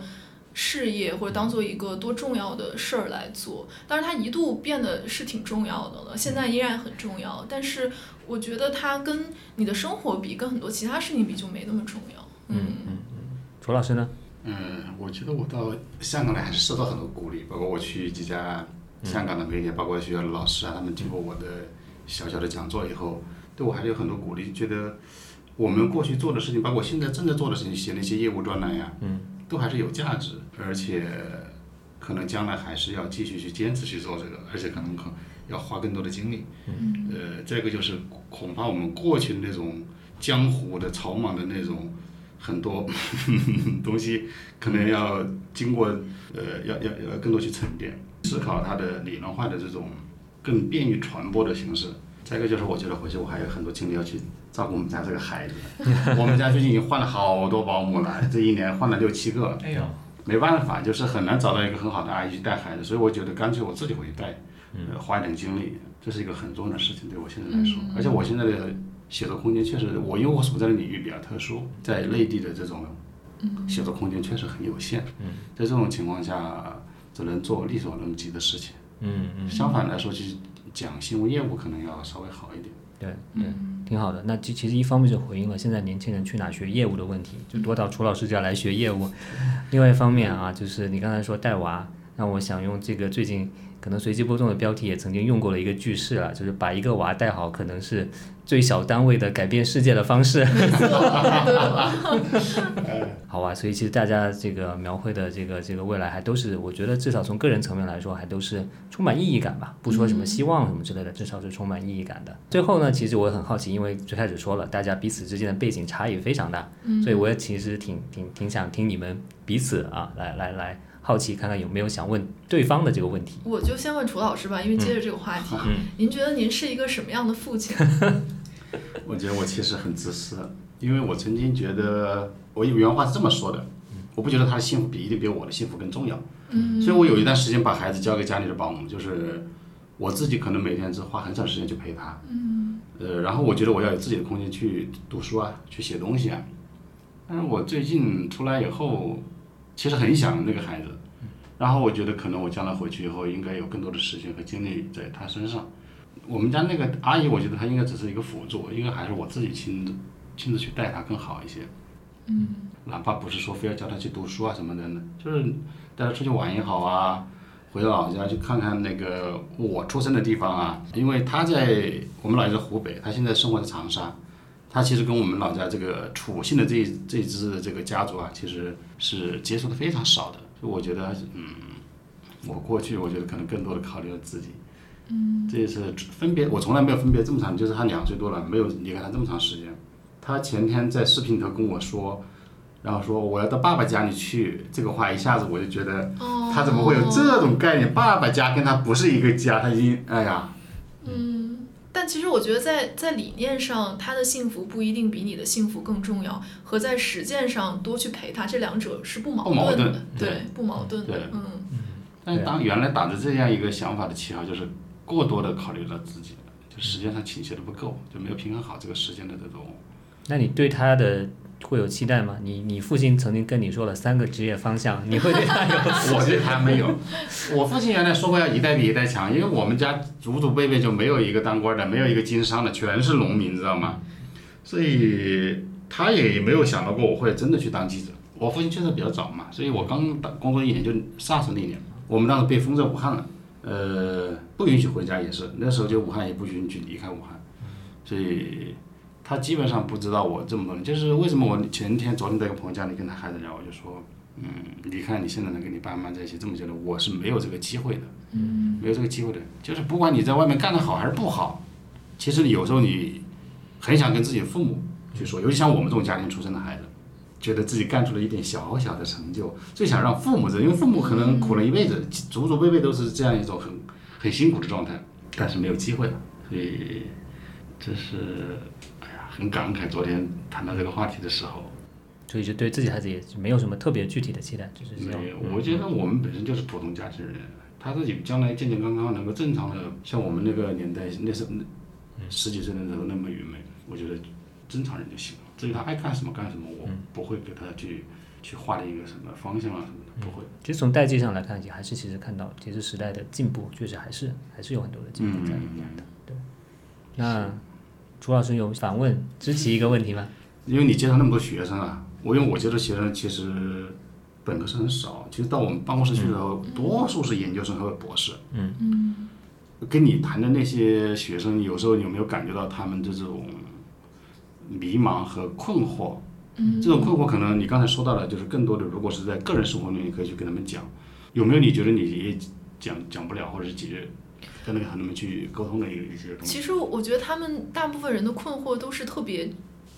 事业或者当做一个多重要的事儿来做。但是它一度变得是挺重要的了，现在依然很重要。但是我觉得它跟你的生活比，跟很多其他事情比就没那么重要。嗯嗯嗯，楚老师呢？嗯，我觉得我到香港来还是受到很多鼓励，包括我去几家香港的媒体，包括学校的老师啊，他们经过我的小小的讲座以后，对我还是有很多鼓励，觉得我们过去做的事情，包括现在正在做的事情，写那些业务专栏呀，嗯，都还是有价值，而且可能将来还是要继续去坚持去做这个，而且可能可要花更多的精力。嗯，呃，再一个就是恐怕我们过去的那种江湖的草莽的那种很多 东西，可能要经过呃要要要更多去沉淀，思考它的理论化的这种更便于传播的形式。再一个就是我觉得回去我还有很多精力要去照顾我们家这个孩子，我们家最近已经换了好多保姆了，这一年换了六七个。哎呦，没办法，就是很难找到一个很好的阿姨去带孩子，所以我觉得干脆我自己回去带，呃，花一点精力，这是一个很重要的事情，对我现在来说。而且我现在的写作空间确实，我因为我所在的领域比较特殊，在内地的这种写作空间确实很有限。嗯在这种情况下，只能做力所能及的事情。嗯嗯，相反来说，就是讲新闻业务可能要稍微好一点。对对，挺好的。那其其实一方面是回应了现在年轻人去哪学业务的问题，就多到楚老师家来学业务。另外一方面啊，就是你刚才说带娃，那我想用这个最近可能随机波动的标题也曾经用过了一个句式了，就是把一个娃带好，可能是最小单位的改变世界的方式。好吧，所以其实大家这个描绘的这个这个未来还都是，我觉得至少从个人层面来说，还都是充满意义感吧。不说什么希望什么之类的，至少是充满意义感的。最后呢，其实我很好奇，因为最开始说了，大家彼此之间的背景差异非常大，所以我也其实挺挺挺想听你们彼此啊，来来来，好奇看看有没有想问对方的这个问题。我就先问楚老师吧，因为接着这个话题，您觉得您是一个什么样的父亲？我觉得我其实很自私，因为我曾经觉得，我有原话是这么说的，我不觉得他的幸福比一定比我的幸福更重要。嗯，所以我有一段时间把孩子交给家里的保姆，就是我自己可能每天只花很少时间去陪他。嗯，呃，然后我觉得我要有自己的空间去读书啊，去写东西啊。但是我最近出来以后，其实很想那个孩子，然后我觉得可能我将来回去以后，应该有更多的时间和精力在他身上。我们家那个阿姨，我觉得她应该只是一个辅助，应该还是我自己亲自亲自去带她更好一些。嗯，哪怕不是说非要教她去读书啊什么的呢，就是带她出去玩也好啊，回老家去看看那个我出生的地方啊。因为她在我们老家在湖北，她现在生活在长沙，她其实跟我们老家这个楚姓的这这支这个家族啊，其实是接触的非常少的。所以我觉得，嗯，我过去我觉得可能更多的考虑了自己。嗯，这次分别我从来没有分别这么长，就是他两岁多了，没有离开他这么长时间。他前天在视频头跟我说，然后说我要到爸爸家里去，这个话一下子我就觉得，他怎么会有这种概念？爸爸家跟他不是一个家，他已经哎呀。嗯，但其实我觉得在在理念上，他的幸福不一定比你的幸福更重要，和在实践上多去陪他，这两者是不矛盾的，对，不矛盾的，嗯。但是当原来打着这样一个想法的旗号，就是过多的考虑了自己，就时间上倾斜的不够，就没有平衡好这个时间的这种。那你对他的会有期待吗？你你父亲曾经跟你说了三个职业方向，你会对他有？我对他没有。我父亲原来说过要一代比一代强，因为我们家祖祖辈辈就没有一个当官的，没有一个经商的，全是农民，知道吗？所以他也没有想到过我会真的去当记者。我父亲去的比较早嘛，所以我刚打工作一年就 SARS 那年。我们当时被封在武汉了，呃，不允许回家也是，那时候就武汉也不允许离开武汉，所以他基本上不知道我这么多年。就是为什么我前天、昨天在一个朋友家里跟他孩子聊，我就说，嗯，你看你现在能跟你爸妈在一起这么久了，我是没有这个机会的，嗯，没有这个机会的。就是不管你在外面干得好还是不好，其实有时候你很想跟自己的父母去说，尤其像我们这种家庭出身的孩子。觉得自己干出了一点小小的成就，最想让父母知道，因为父母可能苦了一辈子，祖祖辈辈都是这样一种很很辛苦的状态，但是没有机会了，所以这是很感慨。昨天谈到这个话题的时候，所以就对自己孩子也没有什么特别具体的期待，就是没有。我觉得我们本身就是普通家庭人，他自己将来健健康康能够正常的像我们那个年代那时候十几岁的时候那么愚昧，我觉得正常人就行了。至于他爱干什么干什么，我不会给他去去画一个什么方向啊什么的，不会。其实从代际上来看，也还是其实看到，其实时代的进步确实还是还是有很多的进步在里面的。对。那朱老师有反问知其一个问题吗？因为你介绍那么多学生啊，我因为我接触学生其实本科生很少，其实到我们办公室去的时候，多数是研究生和博士。嗯嗯。跟你谈的那些学生，有时候有没有感觉到他们这种迷茫和困惑？嗯这种困惑可能你刚才说到了，就是更多的，如果是在个人生活里，你可以去跟他们讲。有没有你觉得你也讲讲不了，或者是解决跟那个和他们去沟通的一一些东西？其实我觉得他们大部分人的困惑都是特别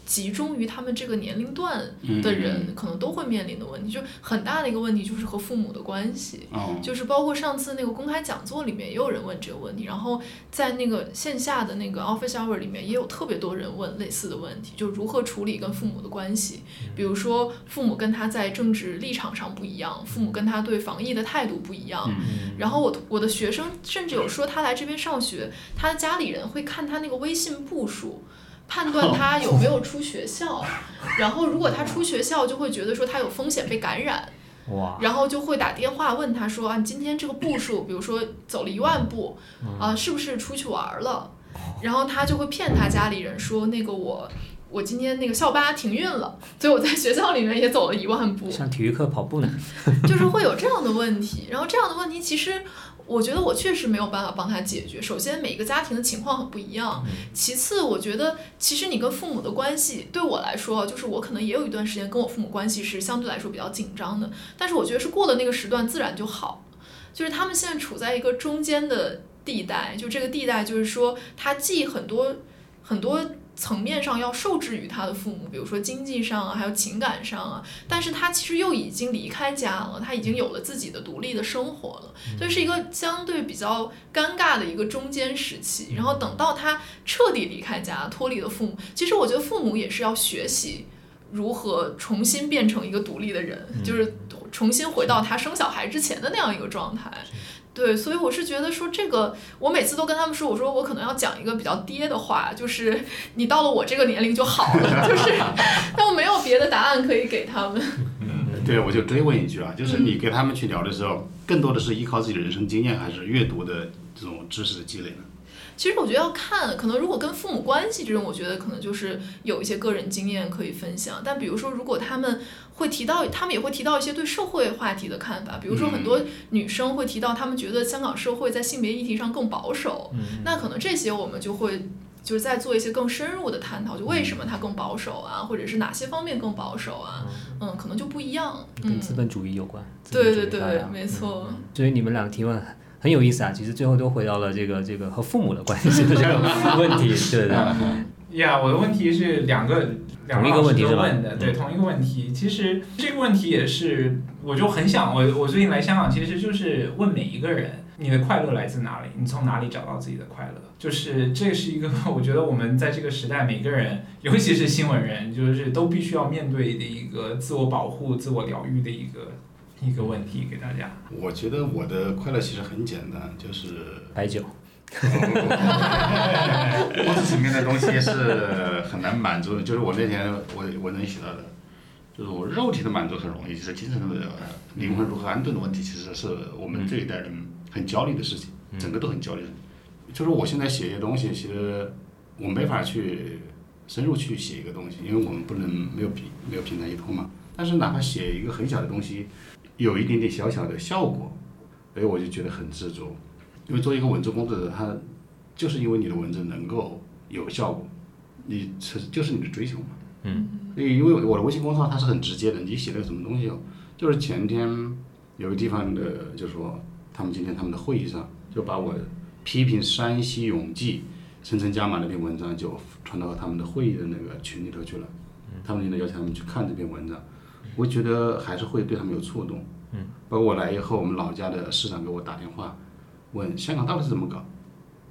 集中于他们这个年龄段嗯的人，可能都会面临的问题，就很大的一个问题就是和父母的关系。哦，就是包括上次那个公开讲座里面也有人问这个问题，然后在那个线下的那个 office hour 里面也有特别多人问类似的问题，就如何处理跟父母的关系，比如说父母跟他在政治立场上不一样，父母跟他对防疫的态度不一样，然后我我的学生甚至有说他来这边上学，他的家里人会看他那个微信步数。判断他有没有出学校，然后如果他出学校，就会觉得说他有风险被感染，然后就会打电话问他说啊，你今天这个步数，比如说走了一万步，啊，是不是出去玩儿了？然后他就会骗他家里人说，那个我我今天那个校巴停运了，所以我在学校里面也走了一万步，上体育课跑步呢？就是会有这样的问题。然后这样的问题其实。我觉得我确实没有办法帮他解决。首先，每个家庭的情况很不一样；其次，我觉得其实你跟父母的关系，对我来说，就是我可能也有一段时间跟我父母关系是相对来说比较紧张的。但是我觉得是过了那个时段，自然就好。就是他们现在处在一个中间的地带，就这个地带，就是说他既很多很多层面上要受制于他的父母，比如说经济上啊，还有情感上啊，但是他其实又已经离开家了，他已经有了自己的独立的生活了，所以是一个相对比较尴尬的一个中间时期。然后等到他彻底离开家，脱离了父母，其实我觉得父母也是要学习。如何重新变成一个独立的人，就是重新回到他生小孩之前的那样一个状态。对，所以我是觉得说这个，我每次都跟他们说，我说我可能要讲一个比较爹的话，就是 你到了我这个年龄就好了，就是，但我没有别的答案可以给他们。对，我就追问一句啊，就是你跟他们去聊的时候，更多的是依靠自己的人生经验，还是阅读的这种知识的积累呢？其实我觉得要看，可能如果跟父母关系这种，我觉得可能就是有一些个人经验可以分享。但比如说，如果他们会提到，他们也会提到一些对社会话题的看法，比如说很多女生会提到，她们觉得香港社会在性别议题上更保守。那可能这些我们就会就是在做一些更深入的探讨，就为什么它更保守啊，或者是哪些方面更保守啊？嗯，可能就不一样。嗯，跟资本主义有关。对对对没错。所以你们两个提问很有意思啊，其实最后都回到了这个这个和父母的关系的这个问题，对对。呀我的问题是两个两个老师问题都问的，对，嗯同一个问题。其实这个问题也是，我就很想，我我最近来香港，其实就是问每一个人，你的快乐来自哪里？你从哪里找到自己的快乐？就是这是一个，我觉得我们在这个时代，每个人，尤其是新闻人，就是都必须要面对的一个自我保护、自我疗愈的一个一个问题，给大家。我觉得我的快乐其实很简单，就是白酒，物质层面的东西是很难满足的。就是我那天我我能写到的，就是我肉体的满足很容易，就是精神的呃灵魂如何安顿的问题，其实是我们这一代人很焦虑的事情，整个都很焦虑。就是我现在写一些东西，其实我没法去深入去写一个东西，因为我们不能没有平没有平台依托嘛。但是哪怕写一个很小的东西，有一点点小小的效果，哎，我就觉得很知足。因为做一个文字工作者，他就是因为你的文字能够有效果，你是就是你的追求嘛。嗯。因为我的微信公众号它是很直接的，你写了个什么东西哦，就是前天有个地方的就说他们今天他们的会议上就把我批评山西永济层层加码那篇文章就传到他们的会议的那个群里头去了，他们领导要求他们去看这篇文章，我觉得还是会对他们有触动。嗯。包括我来以后，我们老家的市长给我打电话。问香港到底是怎么搞？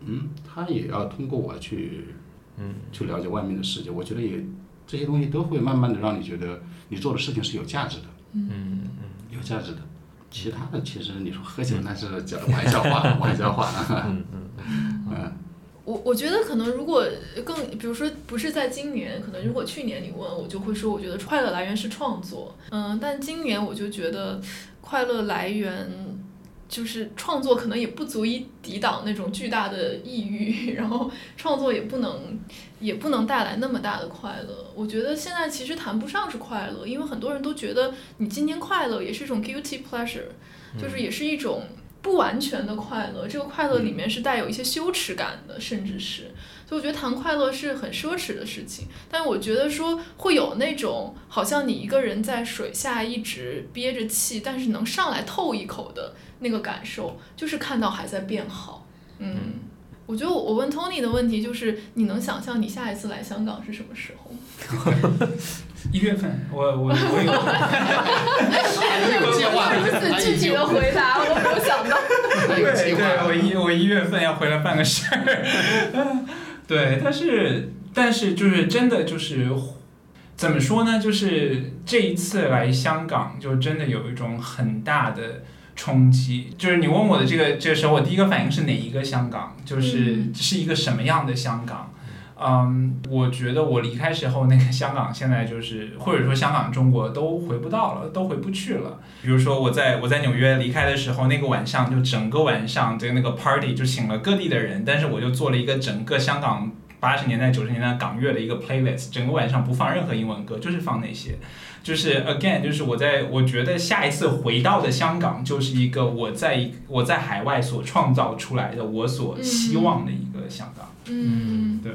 嗯，他也要通过我去，嗯，去了解外面的世界。我觉得也这些东西都会慢慢的让你觉得你做的事情是有价值的，嗯嗯，有价值的。其他的其实你说喝酒那是讲玩笑话，玩笑话。嗯 嗯嗯，我我觉得可能如果更，比如说不是在今年，可能如果去年你问我，就会说我觉得快乐来源是创作，嗯，但今年我就觉得快乐来源就是创作，可能也不足以抵挡那种巨大的抑郁，然后创作也不能也不能带来那么大的快乐。我觉得现在其实谈不上是快乐，因为很多人都觉得你今天快乐也是一种 guilty pleasure，就是也是一种。不完全的快乐，这个快乐里面是带有一些羞耻感的，甚至是。所以我觉得谈快乐是很奢侈的事情，但我觉得说会有那种好像你一个人在水下一直憋着气，但是能上来透一口的那个感受，就是看到还在变好。嗯，我觉得我问 Tony 的问题就是，你能想象你下一次来香港是什么时候？一月份，我我我有，计划，如此具体的回答，我都没有想到。对对，我一我一月份要回来办个事儿。对，但是但是就是真的就是怎么说呢？就是这一次来香港，就真的有一种很大的冲击。就是你问我的这个这个时候，我第一个反应是哪一个香港？就是是一个什么样的香港？嗯，我觉得我离开时候那个香港，现在就是或者说香港中国都回不到了，都回不去了。比如说我在我在纽约离开的时候，那个晚上就整个晚上的那个 party 就请了各地的人，但是我就做了一个整个香港八十年代九十年代港乐的一个 playlist，整个晚上不放任何英文歌，就是放那些。就是 again，就是我在我觉得下一次回到的香港，就是一个我在我在海外所创造出来的我所希望的一个香港。嗯，对。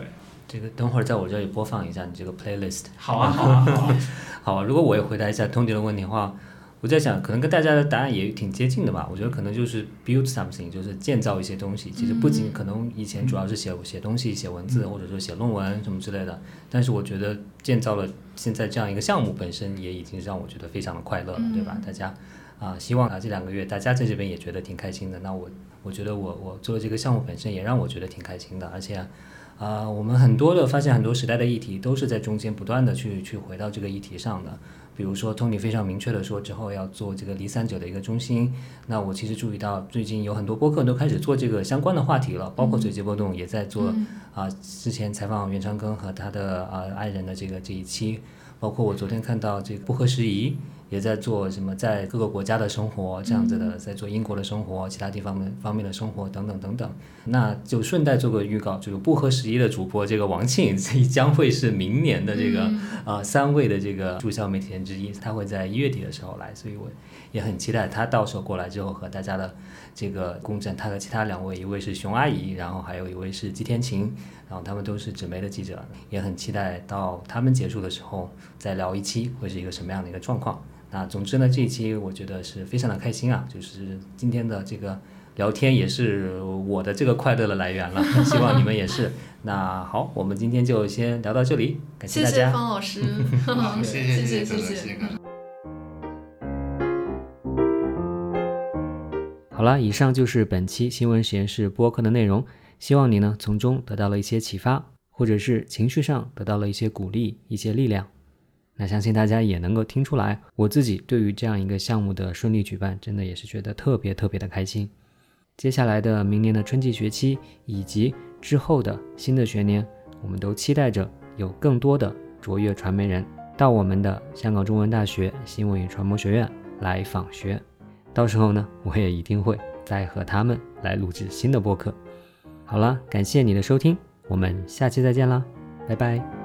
这个等会儿在我这里播放一下你这个 playlist。好啊，好啊，好。好，如果我也回答一下 Tony 的问题的话，我在想，可能跟大家的答案也挺接近的吧。我觉得可能就是 build something，就是建造一些东西。其实不仅可能以前主要是写写东西、写文字，或者说写论文什么之类的。但是我觉得建造了现在这样一个项目本身，也已经让我觉得非常的快乐了，对吧？大家啊，希望啊这两个月大家在这边也觉得挺开心的。那我我觉得我我做的这个项目本身也让我觉得挺开心的，而且。啊，我们很多的发现，很多时代的议题都是在中间不断的去去回到这个议题上的。比如说，Tony 非常明确的说，之后要做这个离散者的一个中心。那我其实注意到，最近有很多播客都开始做这个相关的话题了，包括随机波动也在做。啊，之前采访袁长庚和他的啊爱人的这个这一期，包括我昨天看到这个不合时宜。也在做什么，在各个国家的生活这样子的，在做英国的生活，其他地方的方面的生活等等等等。那就顺带做个预告，这个不合时宜的主播这个王庆 将会是明年的这个呃三位的这个驻校媒体人之一，他会在一月底的时候来，所以我也很期待他到时候过来之后和大家的这个共振。他和其他两位，一位是熊阿姨，然后还有一位是季天晴，然后他们都是纸媒的记者，也很期待到他们结束的时候再聊一期会是一个什么样的一个状况。那总之呢，这一期我觉得是非常的开心啊，就是今天的这个聊天也是我的这个快乐的来源了，希望你们也是。那好，我们今天就先聊到这里，感谢大家。谢谢方老师，谢谢谢谢谢谢。好了，以上就是本期新闻实验室播客的内容，希望你呢从中得到了一些启发，或者是情绪上得到了一些鼓励、一些力量。那相信大家也能够听出来，我自己对于这样一个项目的顺利举办，真的也是觉得特别特别的开心。接下来的明年的春季学期以及之后的新的学年，我们都期待着有更多的卓越传媒人到我们的香港中文大学新闻与传播学院来访学。到时候呢，我也一定会再和他们来录制新的播客。好了，感谢你的收听，我们下期再见啦，拜拜。